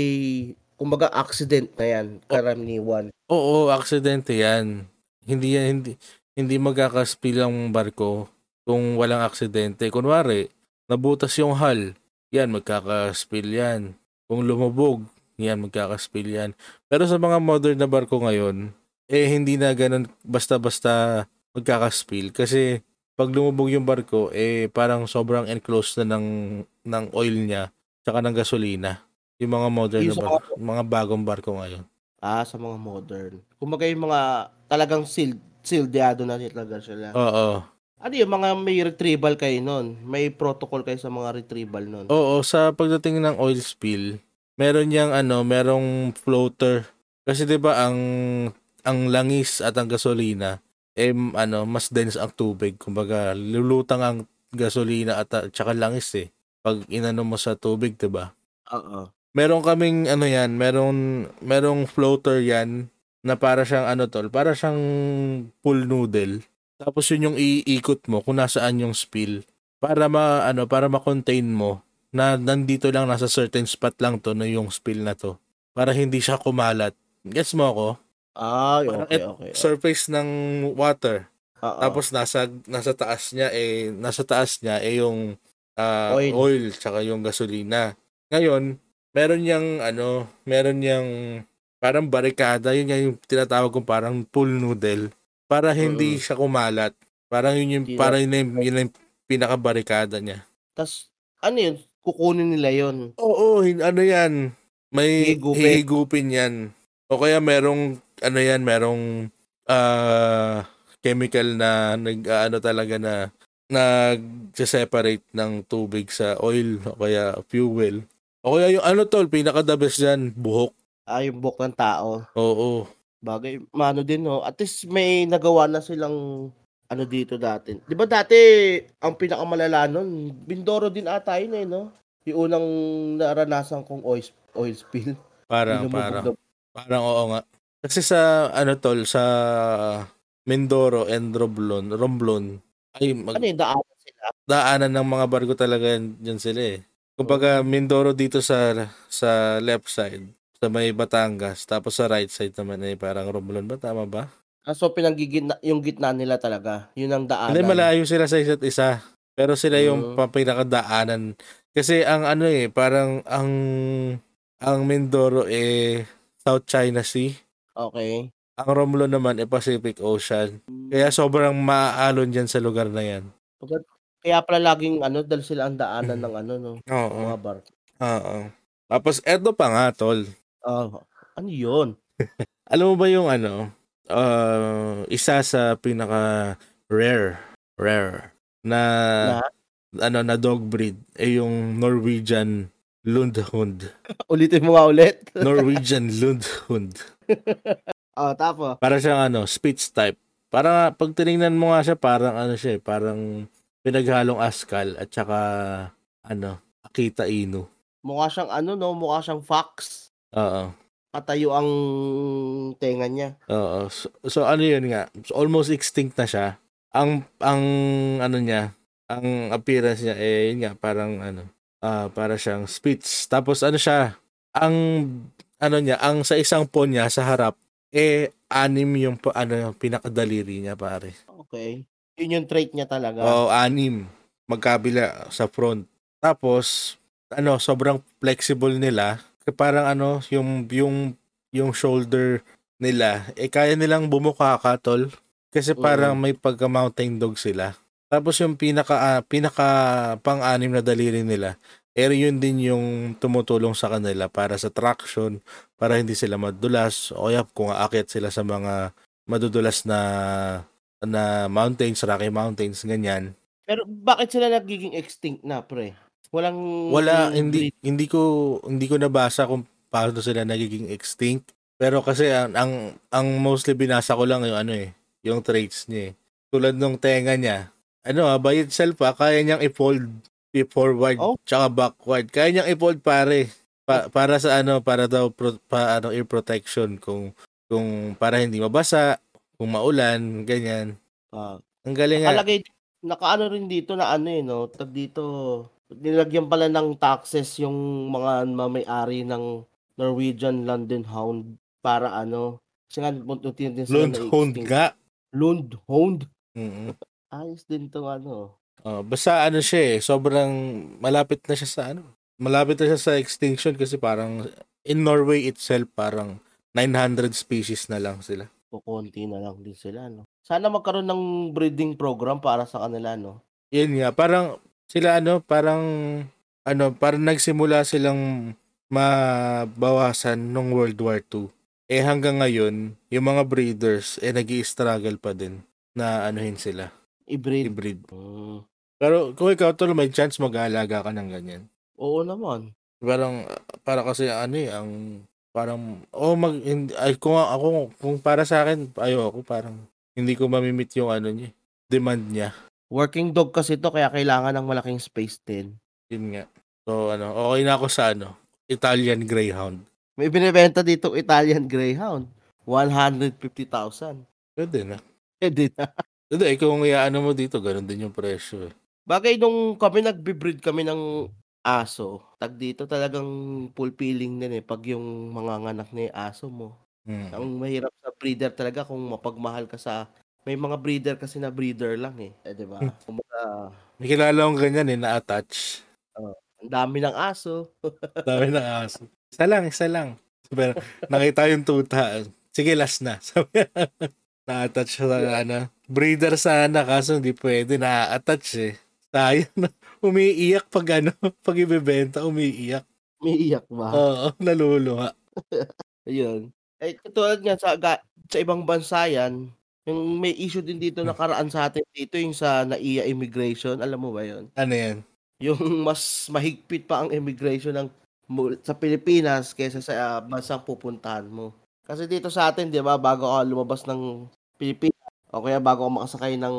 kumbaga accident na yan, karaniwan. Oo, aksidente yan. Hindi yan, hindi, hindi magkakaspill ang barko kung walang aksidente. Kunwari, nabutas yung hull, yan, magkakaspill yan. Kung lumubog, yan, magkakaspill yan. Pero sa mga modern na barko ngayon, eh, hindi na ganun basta-basta magkakaspill. Kasi, pag lumubog yung barko, eh, parang sobrang enclosed na ng, ng oil niya, tsaka ng gasolina. Yung mga modern Yung na sa barko, mga bagong barko ngayon. Ah, sa mga modern. Kumbaga yung mga talagang sealed, sealdeado na talaga sila. Oo. Ano yung mga may retrieval kayo nun? May protocol kayo sa mga retrieval nun? Oo, sa pagdating ng oil spill, meron yang ano, merong floater. Kasi 'di ba ang ang langis at ang gasolina eh ano, mas dense ang tubig. Kumbaga, lulutang ang gasolina at at tsaka langis eh. Pag inano mo sa tubig, 'di ba? Oo. Meron kaming ano yan, meron merong floater yan na para siyang ano tol, para siyang pool noodle. Tapos yun yung iikot mo kung nasaan yung spill para ma ano para ma-contain mo na nandito lang nasa certain spot lang to na yung spill na to para hindi siya kumalat. Gets mo ako? Parang okay, okay. Surface ng water. Oo. Tapos nasa nasa taas niya eh nasa taas niya eh yung ah, Oil. oil. tsaka yung gasolina. Ngayon, meron yang ano, meron yang parang barikada, yun yung tinatawag kong parang pool noodle para hindi Mm. siya kumalat. Parang yun yung parang yun, yung, yun yung pinaka-barikada niya. Tas, ano yun? Kukunin nila yun. Oo, ano yan. May hihigupin yan. O kaya merong, ano yan, merong ah chemical na nag ano talaga na nag-separate ng tubig sa oil o kaya fuel. O kaya yung ano tol, pinaka-the best dyan, buhok. Ah, yung buhok ng tao. Oo. Bagay, mano din, no? At least may nagawa na silang ano dito dati. Di ba dati, ang pinakamalala nun, Bindoro din ata yun eh, no? Yung unang naranasan kong oil, oil spill. Parang, parang. Parang oo nga. Kasi sa, ano tol, sa Mindoro and Romblon, Romblon, ay mag, Ano yung daanan sila? daanan ng mga barko talaga yan, yan sila eh. Kumbaga, Mindoro dito sa sa left side, sa may Batangas, tapos sa right side naman ay parang Romblon ba? Tama ba? Ah, so pinanggigitna, yung gitna nila talaga. Yun ang daanan. Hindi, malayo sila sa isa't isa. Pero sila yung mm. pinakadaanan. Kasi ang ano eh, parang ang ang Mindoro eh South China Sea. Okay. Ang Romblon naman eh Pacific Ocean. Kaya sobrang maaalon dyan sa lugar na yan. Kaya pala laging ano, dahil sila ang daanan ng ano, no? Oo. Mga bar. Oo. Tapos eto pa nga, tol. Ah, ano yun? Alam mo ba yung ano, uh, isa sa pinaka rare, rare na, ano na dog breed ay yung Norwegian Lundhund. Ulitin mo nga ulit. Norwegian Lundhund. Ah, tapos. Para siyang ano, Spitz type. Para pag tiningnan mo nga siya, parang ano siya, eh, parang pinaghalong askal at saka ano, Akita Inu. Mukha siyang ano 'no, mukha siyang fox. Oo. Patayo ang tenga niya. Oo. So, so ano yun nga, almost extinct na siya. Ang ang ano niya, ang appearance niya eh yun nga parang ano, ah para siyang Spitz. Tapos ano siya, ang ano niya, ang sa isang paw niya sa harap eh anim yung ano pinakadaliri niya pare. Okay. Yun yung trait niya talaga. Oo, anim magkabila sa front. Tapos ano, sobrang flexible nila. Parang ano, yung yung yung shoulder nila, eh kaya nilang bumuka ka, tol. Kasi parang may pagka mountain dog sila. Tapos yung pinaka ah, pinaka pang-anim na daliri nila, eh yun din yung tumutulong sa kanila para sa traction, para hindi sila madulas o kaya kung aakyat sila sa mga madudulas na na mountains, rocky mountains, ganyan. Pero bakit sila nagiging extinct na, pre? Walang Wala, hindi hindi ko hindi ko nabasa kung paano sila nagiging extinct. Pero kasi ang ang, ang mostly binasa ko lang yung ano eh, yung traits niya eh. Tulad nung tenga niya. Ano ah, by itself ah, kaya niyang i-fold i-forward Oh. tsaka backward. Kaya niyang i-fold pare. Pa, para sa ano, para daw pro, pa, ano, ear protection kung kung para hindi mabasa, kung maulan, ganyan. Ah, Ang galing nga. nakalagay nakaano rin dito na ano eh no, tag dito nilagyan pala ng taxes yung mga may-ari ng Norwegian London Hound para ano kasi nga munti din sila Lund Ayos din to ano. Oh, basta ano siya eh, sobrang malapit na siya sa ano. Malapit na siya sa extinction kasi parang in Norway itself parang 900 species na lang sila. Kukunti na lang din sila no. Sana magkaroon ng breeding program para sa kanila no. Yun nga, parang sila ano, parang ano, parang nagsimula silang mabawasan nung World War II. Eh hanggang ngayon, yung mga breeders eh nag struggle pa din na anuhin sila, I-breed. i-breed. Mm, Pero kung ikaw tol, may chance mag-aalaga ka ng ganyan. oo naman. Parang para kasi ano eh, ang parang oh mag hindi, ay kung ako kung para sa akin ayo ako parang hindi ko mamimit yung ano niya, demand niya. Working dog kasi to kaya kailangan ng malaking space din. Yun nga. So ano, okay na ako sa ano, Italian Greyhound. May binibenta dito Italian Greyhound. 150,000. Pwede na. Pwede na. Hindi, kung iaano mo dito, ganun din yung presyo eh. Bagay nung kami nagbe-breed kami ng aso, tag dito talagang fulfilling din eh pag yung mga nganak na yung aso mo. Hmm. Ang mahirap sa breeder talaga kung mapagmahal ka sa may mga breeder kasi na breeder lang eh, eh 'di ba? Kumbaga, May kilala akong ganyan eh, na-attach. ang dami ng aso. Dami ng aso. Isa lang, isa lang. Pero nakita yung tuta. Sige, last na. Sabi na-attach sa ano. Breeder sana kaso hindi pwede na-attach eh. Sayang na. Umiiyak pag ano, pag ibebenta, umiiyak. May iyak ba? Oo, naluluha. Ayun. Eh, katulad nga sa, ga- sa ibang bansa yan, yung may issue din dito nakaraan sa atin dito yung sa NAIA immigration, alam mo ba yun? Ano yan? Yung mas mahigpit pa ang immigration ng sa Pilipinas kaysa sa ah, bansang pupuntahan mo. Kasi dito sa atin, di ba, bago ka lumabas ng Pilipinas, o kaya bago ka makasakay ng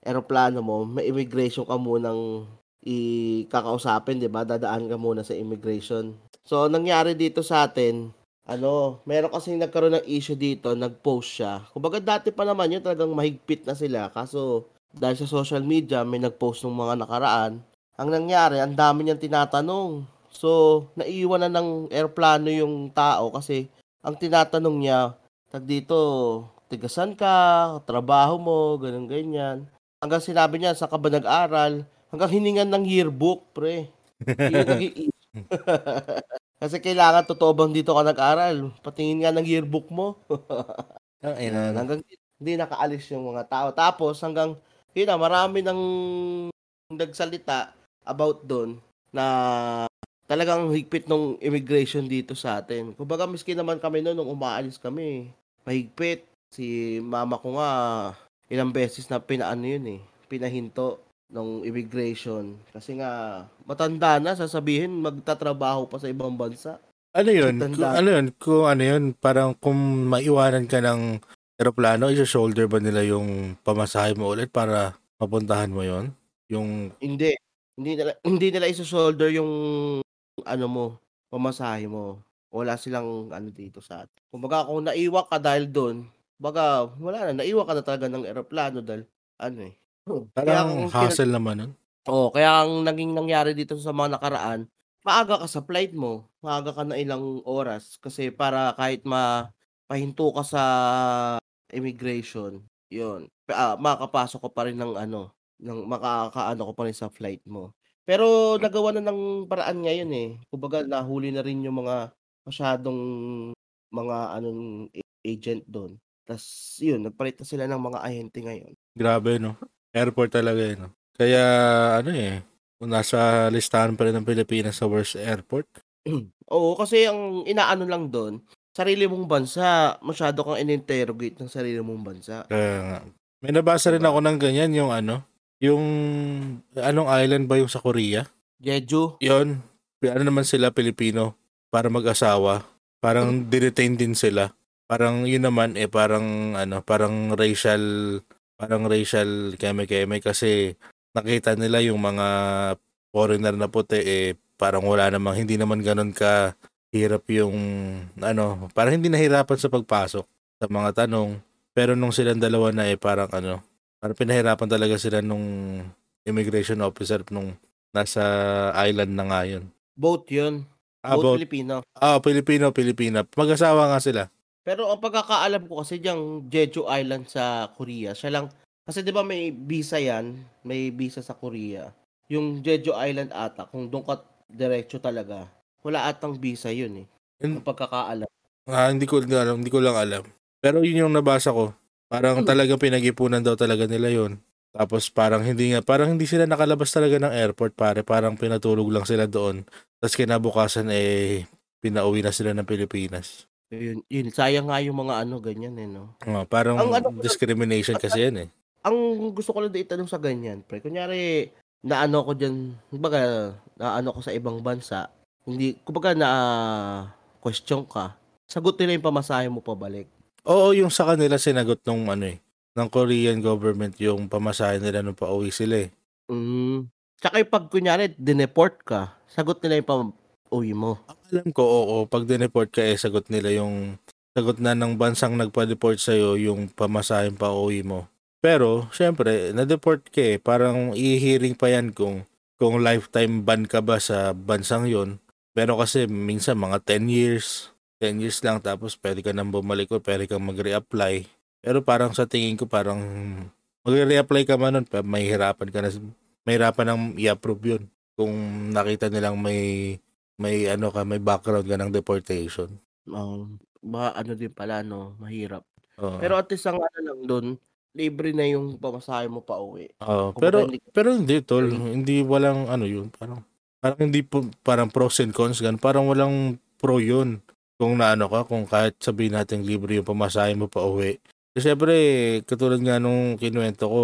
eroplano mo, may immigration ka munang ikakausapin, di ba? Dadaan ka muna sa immigration. So, nangyari dito sa atin, ano, meron kasing nagkaroon ng issue dito, nag-post siya. Kumbaga dati pa naman yun, talagang mahigpit na sila. Kaso, dahil sa social media, may nag-post ng mga nakaraan. Ang nangyari, ang dami niyang tinatanong. So, naiiwan na ng airplano yung tao kasi ang tinatanong niya, tag dito, tigasan ka, trabaho mo, ganun ganyan. Hanggang sinabi niya, sa ka ba nag-aral? Hanggang hiningan ng yearbook, pre. Kasi kailangan totoo bang dito ka nag-aral? Patingin nga ng yearbook mo. Ayan, ina. hanggang hindi nakaalis yung mga tao. Tapos hanggang, yun na, marami nang nagsalita about doon na talagang higpit nung immigration dito sa atin. Kumbaga, miski naman kami noon, nung umaalis kami, mahigpit. Si mama ko nga, ilang beses na pinaano yun eh, pinahinto ng immigration. Kasi nga, matanda na, sasabihin, magtatrabaho pa sa ibang bansa. Ano yun? Kung, ano yun? Kung ano yun, parang kung maiwanan ka ng aeroplano, isa-shoulder ba nila yung pamasahe mo ulit para mapuntahan mo yon Yung, Hindi. Hindi nila, hindi nila isa-shoulder yung ano mo, pamasahe mo. Wala silang ano dito sa atin. Kumbaga kung naiwan ka dahil dun, kumbaga wala na, naiwan ka na talaga ng eroplano dahil ano eh. Kaya Parang kung kina hassle naman nun. Oo, kaya ang naging nangyari dito sa mga nakaraan, maaga ka sa flight mo, maaga ka na ilang oras kasi para kahit ma pahinto ka sa immigration, yun, ah, makakapasok ka pa rin ng ano, ng makakaano ka pa rin sa flight mo. Pero nagawan na ng paraan ngayon eh. Kumbaga nahuli na rin yung mga masyadong mga anong agent dun. Tas yun, nagpalit na sila ng mga ahente ngayon. Grabe, no? Airport talaga yun, no? Kaya, ano eh, nasa listahan pa rin ng Pilipinas sa worst airport. Oo, kasi ang inaano lang dun, sarili mong bansa, masyado kang in-interrogate ng sarili mong bansa. Kaya nga. May nabasa rin Diba? ako ng ganyan, yung ano, yung, anong island ba yung sa Korea? Jeju, Yun, ano naman sila, Pilipino, para mag-asawa. Parang dinetain din sila. Parang yun naman, eh, parang, ano, parang racial, parang racial keme-keme kasi nakita nila yung mga foreigner na puti, eh, parang wala namang, hindi naman ganun ka hirap yung, ano, parang hindi nahirapan sa pagpasok sa mga tanong. Pero nung silang dalawa na, eh, parang, ano, parang pinahirapan talaga sila nung immigration officer nung nasa island na nga yun. boat yun. Ah, Boat both. Filipino. Ah, Pilipino, Pilipina. Mag-asawa nga sila. Pero ang pagkakaalam ko kasi diyang Jeju Island sa Korea, siya lang, kasi di ba may visa yan, may visa sa Korea. Yung Jeju Island ata, kung doon ka diretso talaga, wala atang visa yun eh. Ang pagkakaalam. Ah, hindi ko hindi alam, hindi ko lang alam. Pero yun yung nabasa ko. Parang talagang pinag-ipunan daw talaga nila yun. Tapos parang hindi nga, parang hindi sila nakalabas talaga ng airport pare. Parang pinatulog lang sila doon. Tapos kinabukasan eh, pinauwi na sila ng Pilipinas. Yun, yun, sayang nga yung mga ano, ganyan eh, no? Ah, parang Ang ano lang- discrimination kasi yan eh. Ang gusto ko lang itanong sa ganyan, pre, kunyari, naano ko dyan, kumbaga, naano ko sa ibang bansa, hindi, kumbaga na question ka, sagot nila yung pamasahe mo pabalik. Oo, yung sa kanila sinagot nung ano eh, ng Korean government yung pamasahe nila nung pauwi sila eh. Mm. Tsaka yung pag kunyari, dineport ka, sagot nila yung pam-uwi mo. Alam ko, oo, pag dineport ka eh, sagot nila yung, sagot na ng bansang nagpa-deport sa'yo yung pamasaheng pa uwi mo. Pero, syempre, na-deport ka eh, parang i-hearing pa yan kung, kung lifetime ban ka ba sa bansang yon Pero kasi minsan mga 10 years, 10 years lang tapos pwede ka nang bumalik o pwede kang mag-reapply. Pero parang sa tingin ko parang mag-reapply ka man nun, pa- mahihirapan ka na, mahirapan nang i-approve yun kung nakita nilang may may ano ka, may background ka ng deportation. Um, ba, ano din pala, no, mahirap. Oo. Pero at least ang ano lang doon, libre na yung pamasahe mo pa uwi. Oo, pero hindi- pero hindi tol, hindi walang ano yun, parang parang hindi po parang pros and cons gan, parang walang pro yun. Kung naano ka, kung kahit sabihin natin libre yung pamasahe mo pa uwi. Kasi syempre, katulad nga nung kinuwento ko,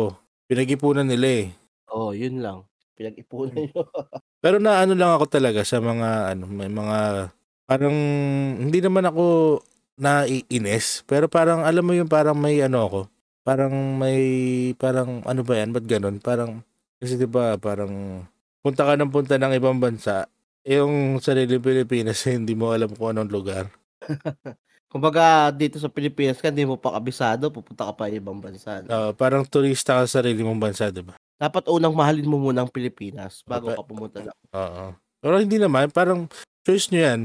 pinag-ipunan nila eh. Oo, oh, yun lang. Pinag-ipunan nyo. Pero naano lang ako talaga sa mga ano, may mga parang hindi naman ako naiinis, pero parang alam mo yung parang may ano ako, parang may parang ano ba yan, ba't ganun? Parang kasi 'di ba parang punta ka ng punta ng ibang bansa, eh, yung sarili Pilipinas hindi mo alam kung anong lugar. Kumbaga, dito sa Pilipinas ka, hindi mo pa kabisado, pupunta ka pa ibang bansa. no? Ah, parang turista ka sa sarili mong bansa, 'di ba? Dapat unang mahalin mo muna ang Pilipinas bago Okay. ka pumunta na. Oo. Pero hindi naman, parang choice nyo yan.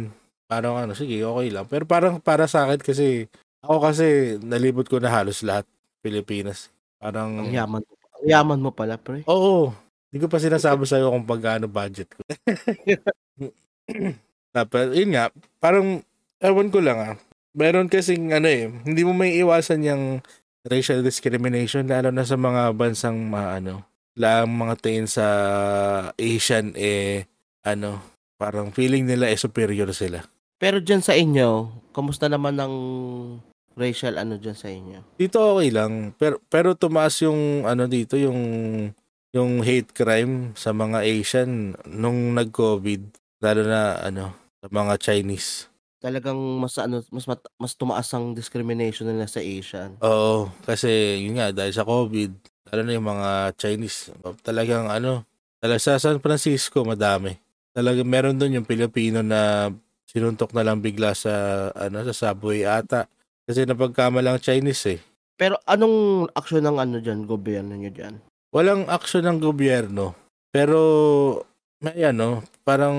Parang ano, sige, okay lang. Pero parang para sa akin kasi, ako kasi nalibot ko na halos lahat Pilipinas. Parang, Ang yaman mo. Ang yaman mo pala, pre. oo. Hindi ko pa sinasabi sa'yo kung pagkano budget ko. Tapos, yun nga, parang, ewan ko lang ah. Meron kasing ano eh, hindi mo may iwasan yung racial discrimination lalo na sa mga bansang mga ano, lang mga tingin sa Asian eh ano, parang feeling nila eh superior sila. Pero dyan sa inyo, kamusta naman ang racial ano dyan sa inyo? Dito okay lang, pero pero tumaas yung ano dito yung yung hate crime sa mga Asian nung nag-COVID, lalo na ano, sa mga Chinese. Talagang mas ano mas mas tumaas ang discrimination nila sa Asian. Oo, kasi yun nga dahil sa COVID, lalo na yung mga Chinese, talagang ano, talaga sa San Francisco madami. Talagang meron dun yung Pilipino na sinuntok na lang bigla sa ano sa subway ata. Kasi napagkamalang Chinese eh. Pero anong aksyon ng ano diyan, gobyerno niyo diyan? Walang aksyon ng gobyerno. Pero may ano, parang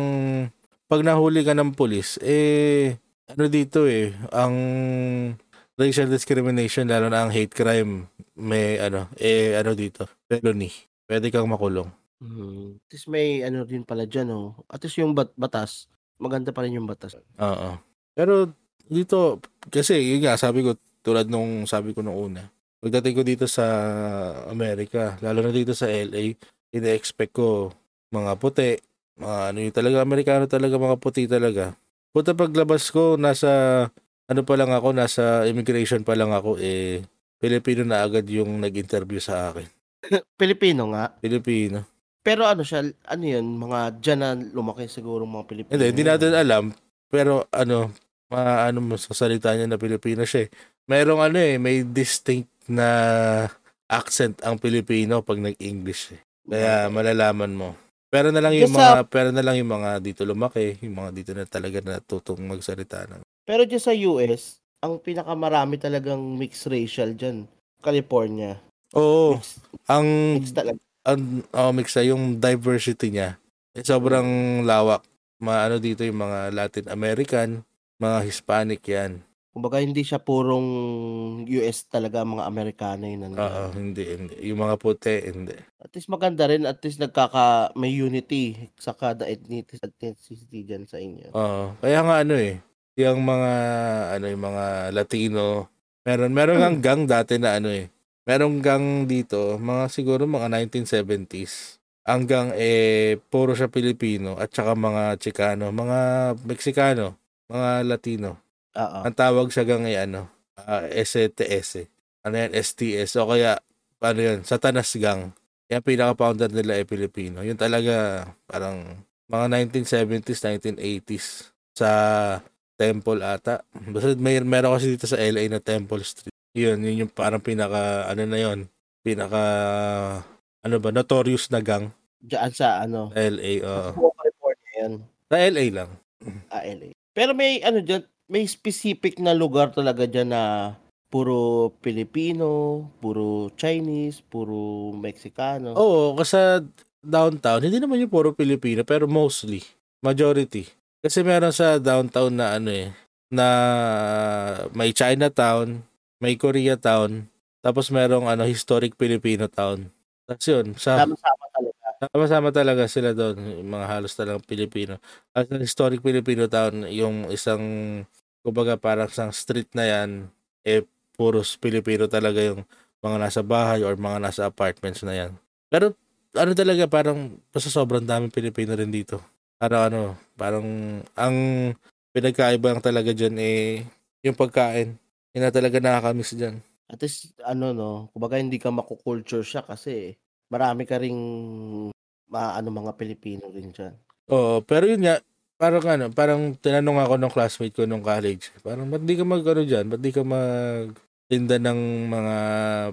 pag nahuli ka ng pulis, eh ano dito eh, ang racial discrimination lalo na ang hate crime may ano, eh ano dito, felony. Pwede kang makulong. Hmm, at least may ano din pala diyan, oh. At least yung bat batas, maganda pa rin yung batas. Oo. Pero dito, kasi yun nga, sabi ko, tulad nung sabi ko nung una, pagdating ko dito sa Amerika, lalo na dito sa LA, ina-expect ko mga puti, mga ano yung talaga, Amerikano talaga, mga puti talaga. Puta paglabas ko, nasa, ano pa lang ako, nasa immigration pa lang ako, eh, Pilipino na agad yung nag-interview sa akin. Pilipino nga. Pilipino. Pero ano siya, ano yun, mga dyan na lumaki siguro mga Pilipino. Hindi, hindi natin alam. Pero ano, maano mo sa salita niya na Pilipino siya eh. Merong ano eh, may distinct na accent ang Pilipino pag nag-English eh. Kaya malalaman mo. Pero na lang yung mga, pero na lang yung mga dito lumaki, yung mga dito na talaga natutong magsalita ng. Pero dyan sa US, ang pinakamarami talagang mixed racial dyan. California. Oo, Mixed, ang, mixed talaga. ang oh, mix na yung diversity niya. Eh, sobrang lawak. Maano dito yung mga Latin American, mga Hispanic yan. Kumbaga hindi siya purong US talaga, mga Amerikano yun. nandyan. Oo, hindi, hindi. Yung mga puti, hindi. At least maganda rin, at least nagkaka, may unity sa kada ethnicity, ethnicity dyan sa inyo. Oo. Kaya nga ano eh, yung mga ano yung mga Latino, meron meron Hmm. gang dati na ano eh. Merong gang dito, mga siguro mga 1970s. Ang gang eh puro siya Pilipino at saka mga Chicano, mga Mexicano, mga Latino. Oo. Ang tawag sa gang ay ano, ah, STS. eh. Ano yan, STS. O kaya, ano yun, Satanas Gang. Yan pinaka-founder nila ay Pilipino. Yun talaga, parang mga 1970s, 1980s sa Temple ata. Basta may meron kasi dito sa LA na Temple Street. Yun, yun yung parang pinaka, ano na yun, pinaka, ano ba, notorious na gang Diyan sa ano, LA. oo. buong California yan. Sa LA lang. Ah, LA. Pero may ano dyan, may specific na lugar talaga dyan na puro Pilipino, puro Chinese, puro Mexicano. Oo, kasi downtown, hindi naman yung puro Pilipino, pero mostly, majority. Kasi meron sa downtown na ano eh, na may Chinatown, may Koreatown, tapos merong ano, historic Filipino town. Tapos yun, sa, Sama-sama talaga. sama-sama talaga sila doon, mga halos talagang Pilipino. At sa historic Filipino town, yung isang, kumbaga parang isang street na yan, eh, puros Pilipino talaga yung mga nasa bahay or mga nasa apartments na yan. Pero ano talaga parang basta sobrang daming Pilipino rin dito. Parang ano, parang ang pinagkaiba lang talaga dyan eh yung pagkain. Yun na talaga nakakamiss dyan. At least, ano no, kumbaga hindi ka makukulture siya kasi marami ka ring maano mga Pilipino rin dyan. Oo, pero yun nga, parang ano, parang tinanong ako ng classmate ko nung college. Parang ba't di ka mag ano dyan? Ba't di ka magtinda ng mga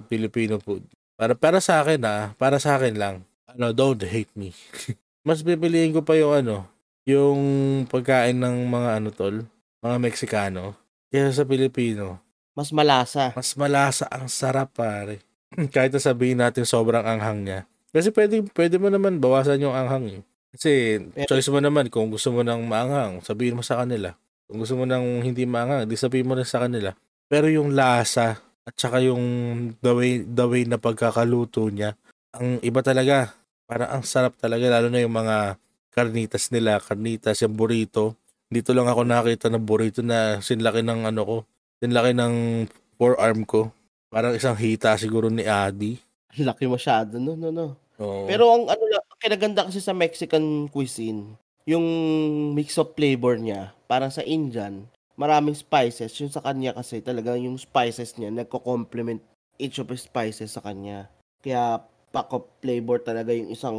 Filipino food? Para para sa akin ah, para sa akin lang. Ano, don't hate me. Mas pipiliin ko pa yung ano, yung pagkain ng mga ano tol, mga Meksikano. Kaysa sa Pilipino. Mas malasa. Mas malasa ang sarap pare. Kahit na sabihin natin sobrang anghang niya. Kasi pwede, pwede mo naman bawasan yung anghang eh. Kasi Pero- choice mo naman kung gusto mo ng maanghang, sabihin mo sa kanila. Kung gusto mo ng hindi maanghang, di sabihin mo rin sa kanila. Pero yung lasa at saka yung the way, the way na pagkakaluto niya, ang iba talaga. Parang ang sarap talaga, lalo na yung mga karnitas nila, karnitas, yung burrito. Dito lang ako nakita ng burrito na sinlaki ng ano ko, sinlaki ng forearm ko. Parang isang hita siguro ni Adi. Laki masyado, no, no, no. Oo. Pero ang ano lang, ang kinaganda kasi sa Mexican cuisine, yung mix of flavor niya, parang sa Indian, maraming spices. Yung sa kanya kasi talagang yung spices niya nagko-complement each of the spices sa kanya. Kaya pack of flavor talaga yung isang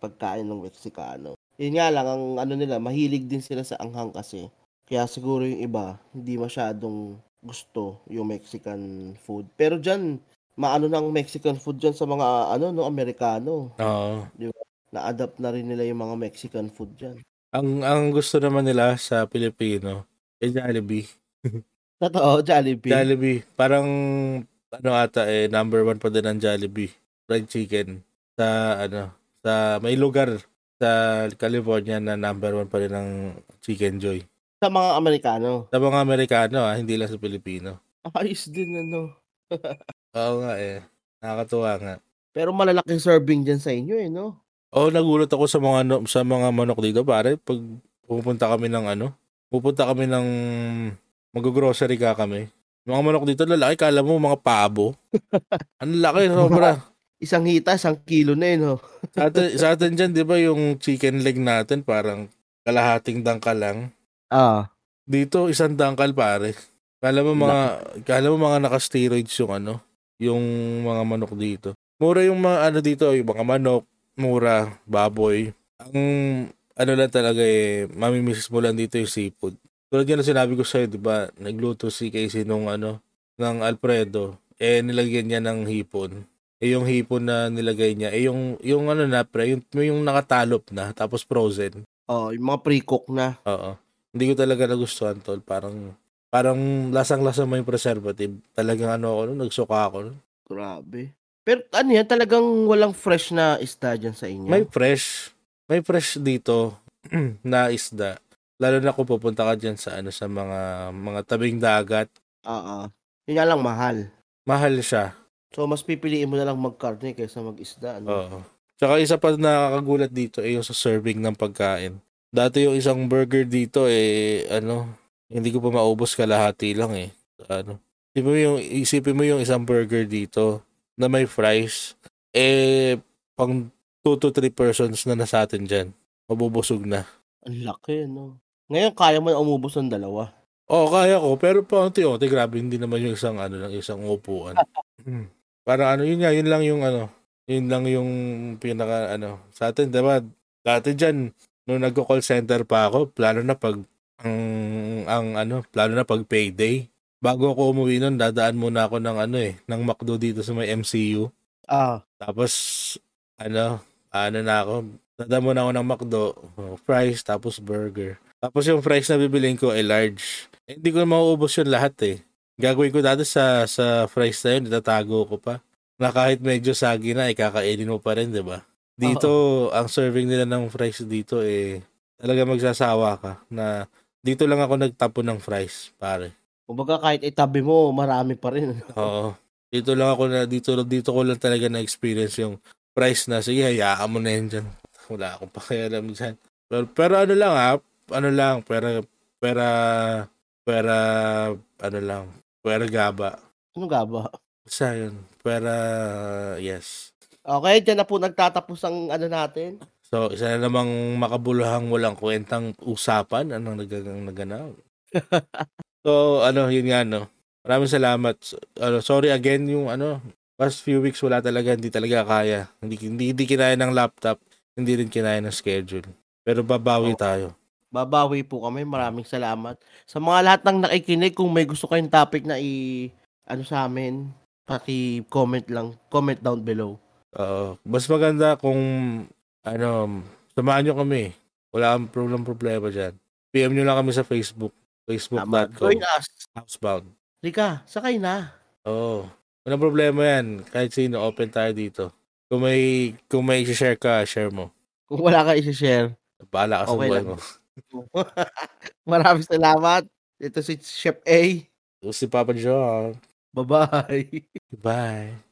pagkain ng Mexicano. Yun nga lang, ang ano nila, mahilig din sila sa anghang kasi. Kaya siguro yung iba, hindi masyadong gusto yung Mexican food. Pero dyan, maano ng Mexican food dyan sa mga ano no Amerikano. Oo. Na-adapt na rin nila yung mga Mexican food dyan. Ang ang gusto naman nila sa Pilipino, eh, Jollibee. Totoo, Jollibee? Jollibee. Parang ano ata, eh, number one pa din ang Jollibee, fried chicken sa ano, sa may lugar sa California na number one pa rin ang Chicken Joy. Sa mga Amerikano? Sa mga Amerikano, ah, hindi lang sa Pilipino. Ayos din ano. Oo nga eh, nakakatuwa nga. Pero malalaking serving diyan sa inyo eh, no? Oo, nagulat ako sa mga ano, sa mga manok dito, pare. Pag pupunta kami ng ano, pupunta kami ng mag-grocery ka kami. Mga manok dito, lalaki, kala mo mga pabo. Ang laki, sobra. Isang hita, isang kilo na eh, no? sa atin, sa atin dyan, di ba yung chicken leg natin, parang kalahating dangkal lang. Ah. Dito, isang dangkal, pare. Kala mo mga, kala mo mga naka-steroids yung ano, yung mga manok dito. Mura yung mga ano dito, yung mga manok, mura, baboy. Ang ano lang talaga eh, mamimiss mo lang dito yung seafood. Tulad yan na sinabi ko sa'yo, di ba, nagluto si Casey nung ano, ng Alfredo, eh nilagyan niya ng hipon. Eh yung hipon na nilagay niya, eh yung, yung ano na pre, yung, yung nakatalop na, tapos frozen. Oh, yung mga pre-cook na. Oo. Hindi ko talaga nagustuhan tol, parang, parang lasang-lasa yung preservative. Talagang ano ako nun, nagsuka ako nun. Grabe. Pero ano yan, talagang walang fresh na isda dyan sa inyo? May fresh. May fresh dito na isda. Lalo na kung pupunta ka dyan sa ano sa mga mga tabing dagat. Oo. Yun lang mahal. Mahal siya. So mas pipiliin mo na lang magkarne kaysa mag-isda, ano? Oo. Tsaka isa pa nakakagulat dito ay yung sa serving ng pagkain. Dati yung isang burger dito eh ano, hindi ko pa maubos kalahati lang eh. Ano. Isipin mo yung isipin mo yung isang burger dito na may fries eh pang 2 to 3 persons na nasa atin dyan. Mabubusog na. Ang laki, no? Ngayon, kaya mo na umubos ng dalawa. Oo, kaya ko. Pero pa unti-unti, grabe, hindi naman yung isang, ano lang, isang upuan. Hmm. Para ano, yun nga, yun lang yung, ano, yun lang yung pinaka, ano, sa atin, diba, dati dyan, nung nagko-call center pa ako, plano na pag, ang, ang, ano, plano na pag payday. Bago ako umuwi nun, dadaan muna ako ng, ano eh, ng McDo dito sa may MCU. Ah. Tapos, ano, ano na ako, dadaan muna ako ng McDo, fries, tapos burger. Tapos yung fries na bibiliin ko ay large. Eh, hindi ko mauubos yun lahat eh. Gagawin ko dati sa sa fries na yun, itatago ko pa. Na kahit medyo sagi na, ikakainin mo pa rin, di ba? Dito, ang serving nila ng fries dito eh, talaga magsasawa ka na dito lang ako nagtapon ng fries, pare. Kumbaga kahit itabi mo, marami pa rin. Oo. Dito lang ako na, dito, dito ko lang talaga na-experience yung price na, sige, hayaan mo na yan dyan. Wala akong pakialam dyan. Pero, pero ano lang ha, ano lang, pera, pera, pera, ano lang, pera gaba. Ano gaba? Basta yun, pera, yes. Okay, dyan na po nagtatapos ang ano natin. So, isa na namang makabuluhang walang kwentang usapan, anong nagagang naganap. so, ano, yun nga, no. Maraming salamat. Ano, sorry again yung ano, past few weeks wala talaga, hindi talaga kaya. Hindi, hindi, hindi kinaya ng laptop, hindi rin kinaya ng schedule. Pero babawi Oo. tayo. Babawi po kami. Maraming salamat. Sa mga lahat ng nakikinig, kung may gusto kayong topic na i ano sa amin, paki-comment lang, comment down below. Oo. mas maganda kung ano, samahan nyo kami. Wala kang problem problema dyan. PM nyo lang kami sa Facebook. Facebook.com. Join us. Housebound. Rika, sakay na. Oo. Walang problema yan. Kahit sino, open tayo dito. Kung may, kung may share ka, share mo. Kung wala ka i-share. Bahala ka sa Okay buhay lang. mo. Maraming salamat. Ito si Chef A. Ito si Papa John. Bye-bye. Goodbye.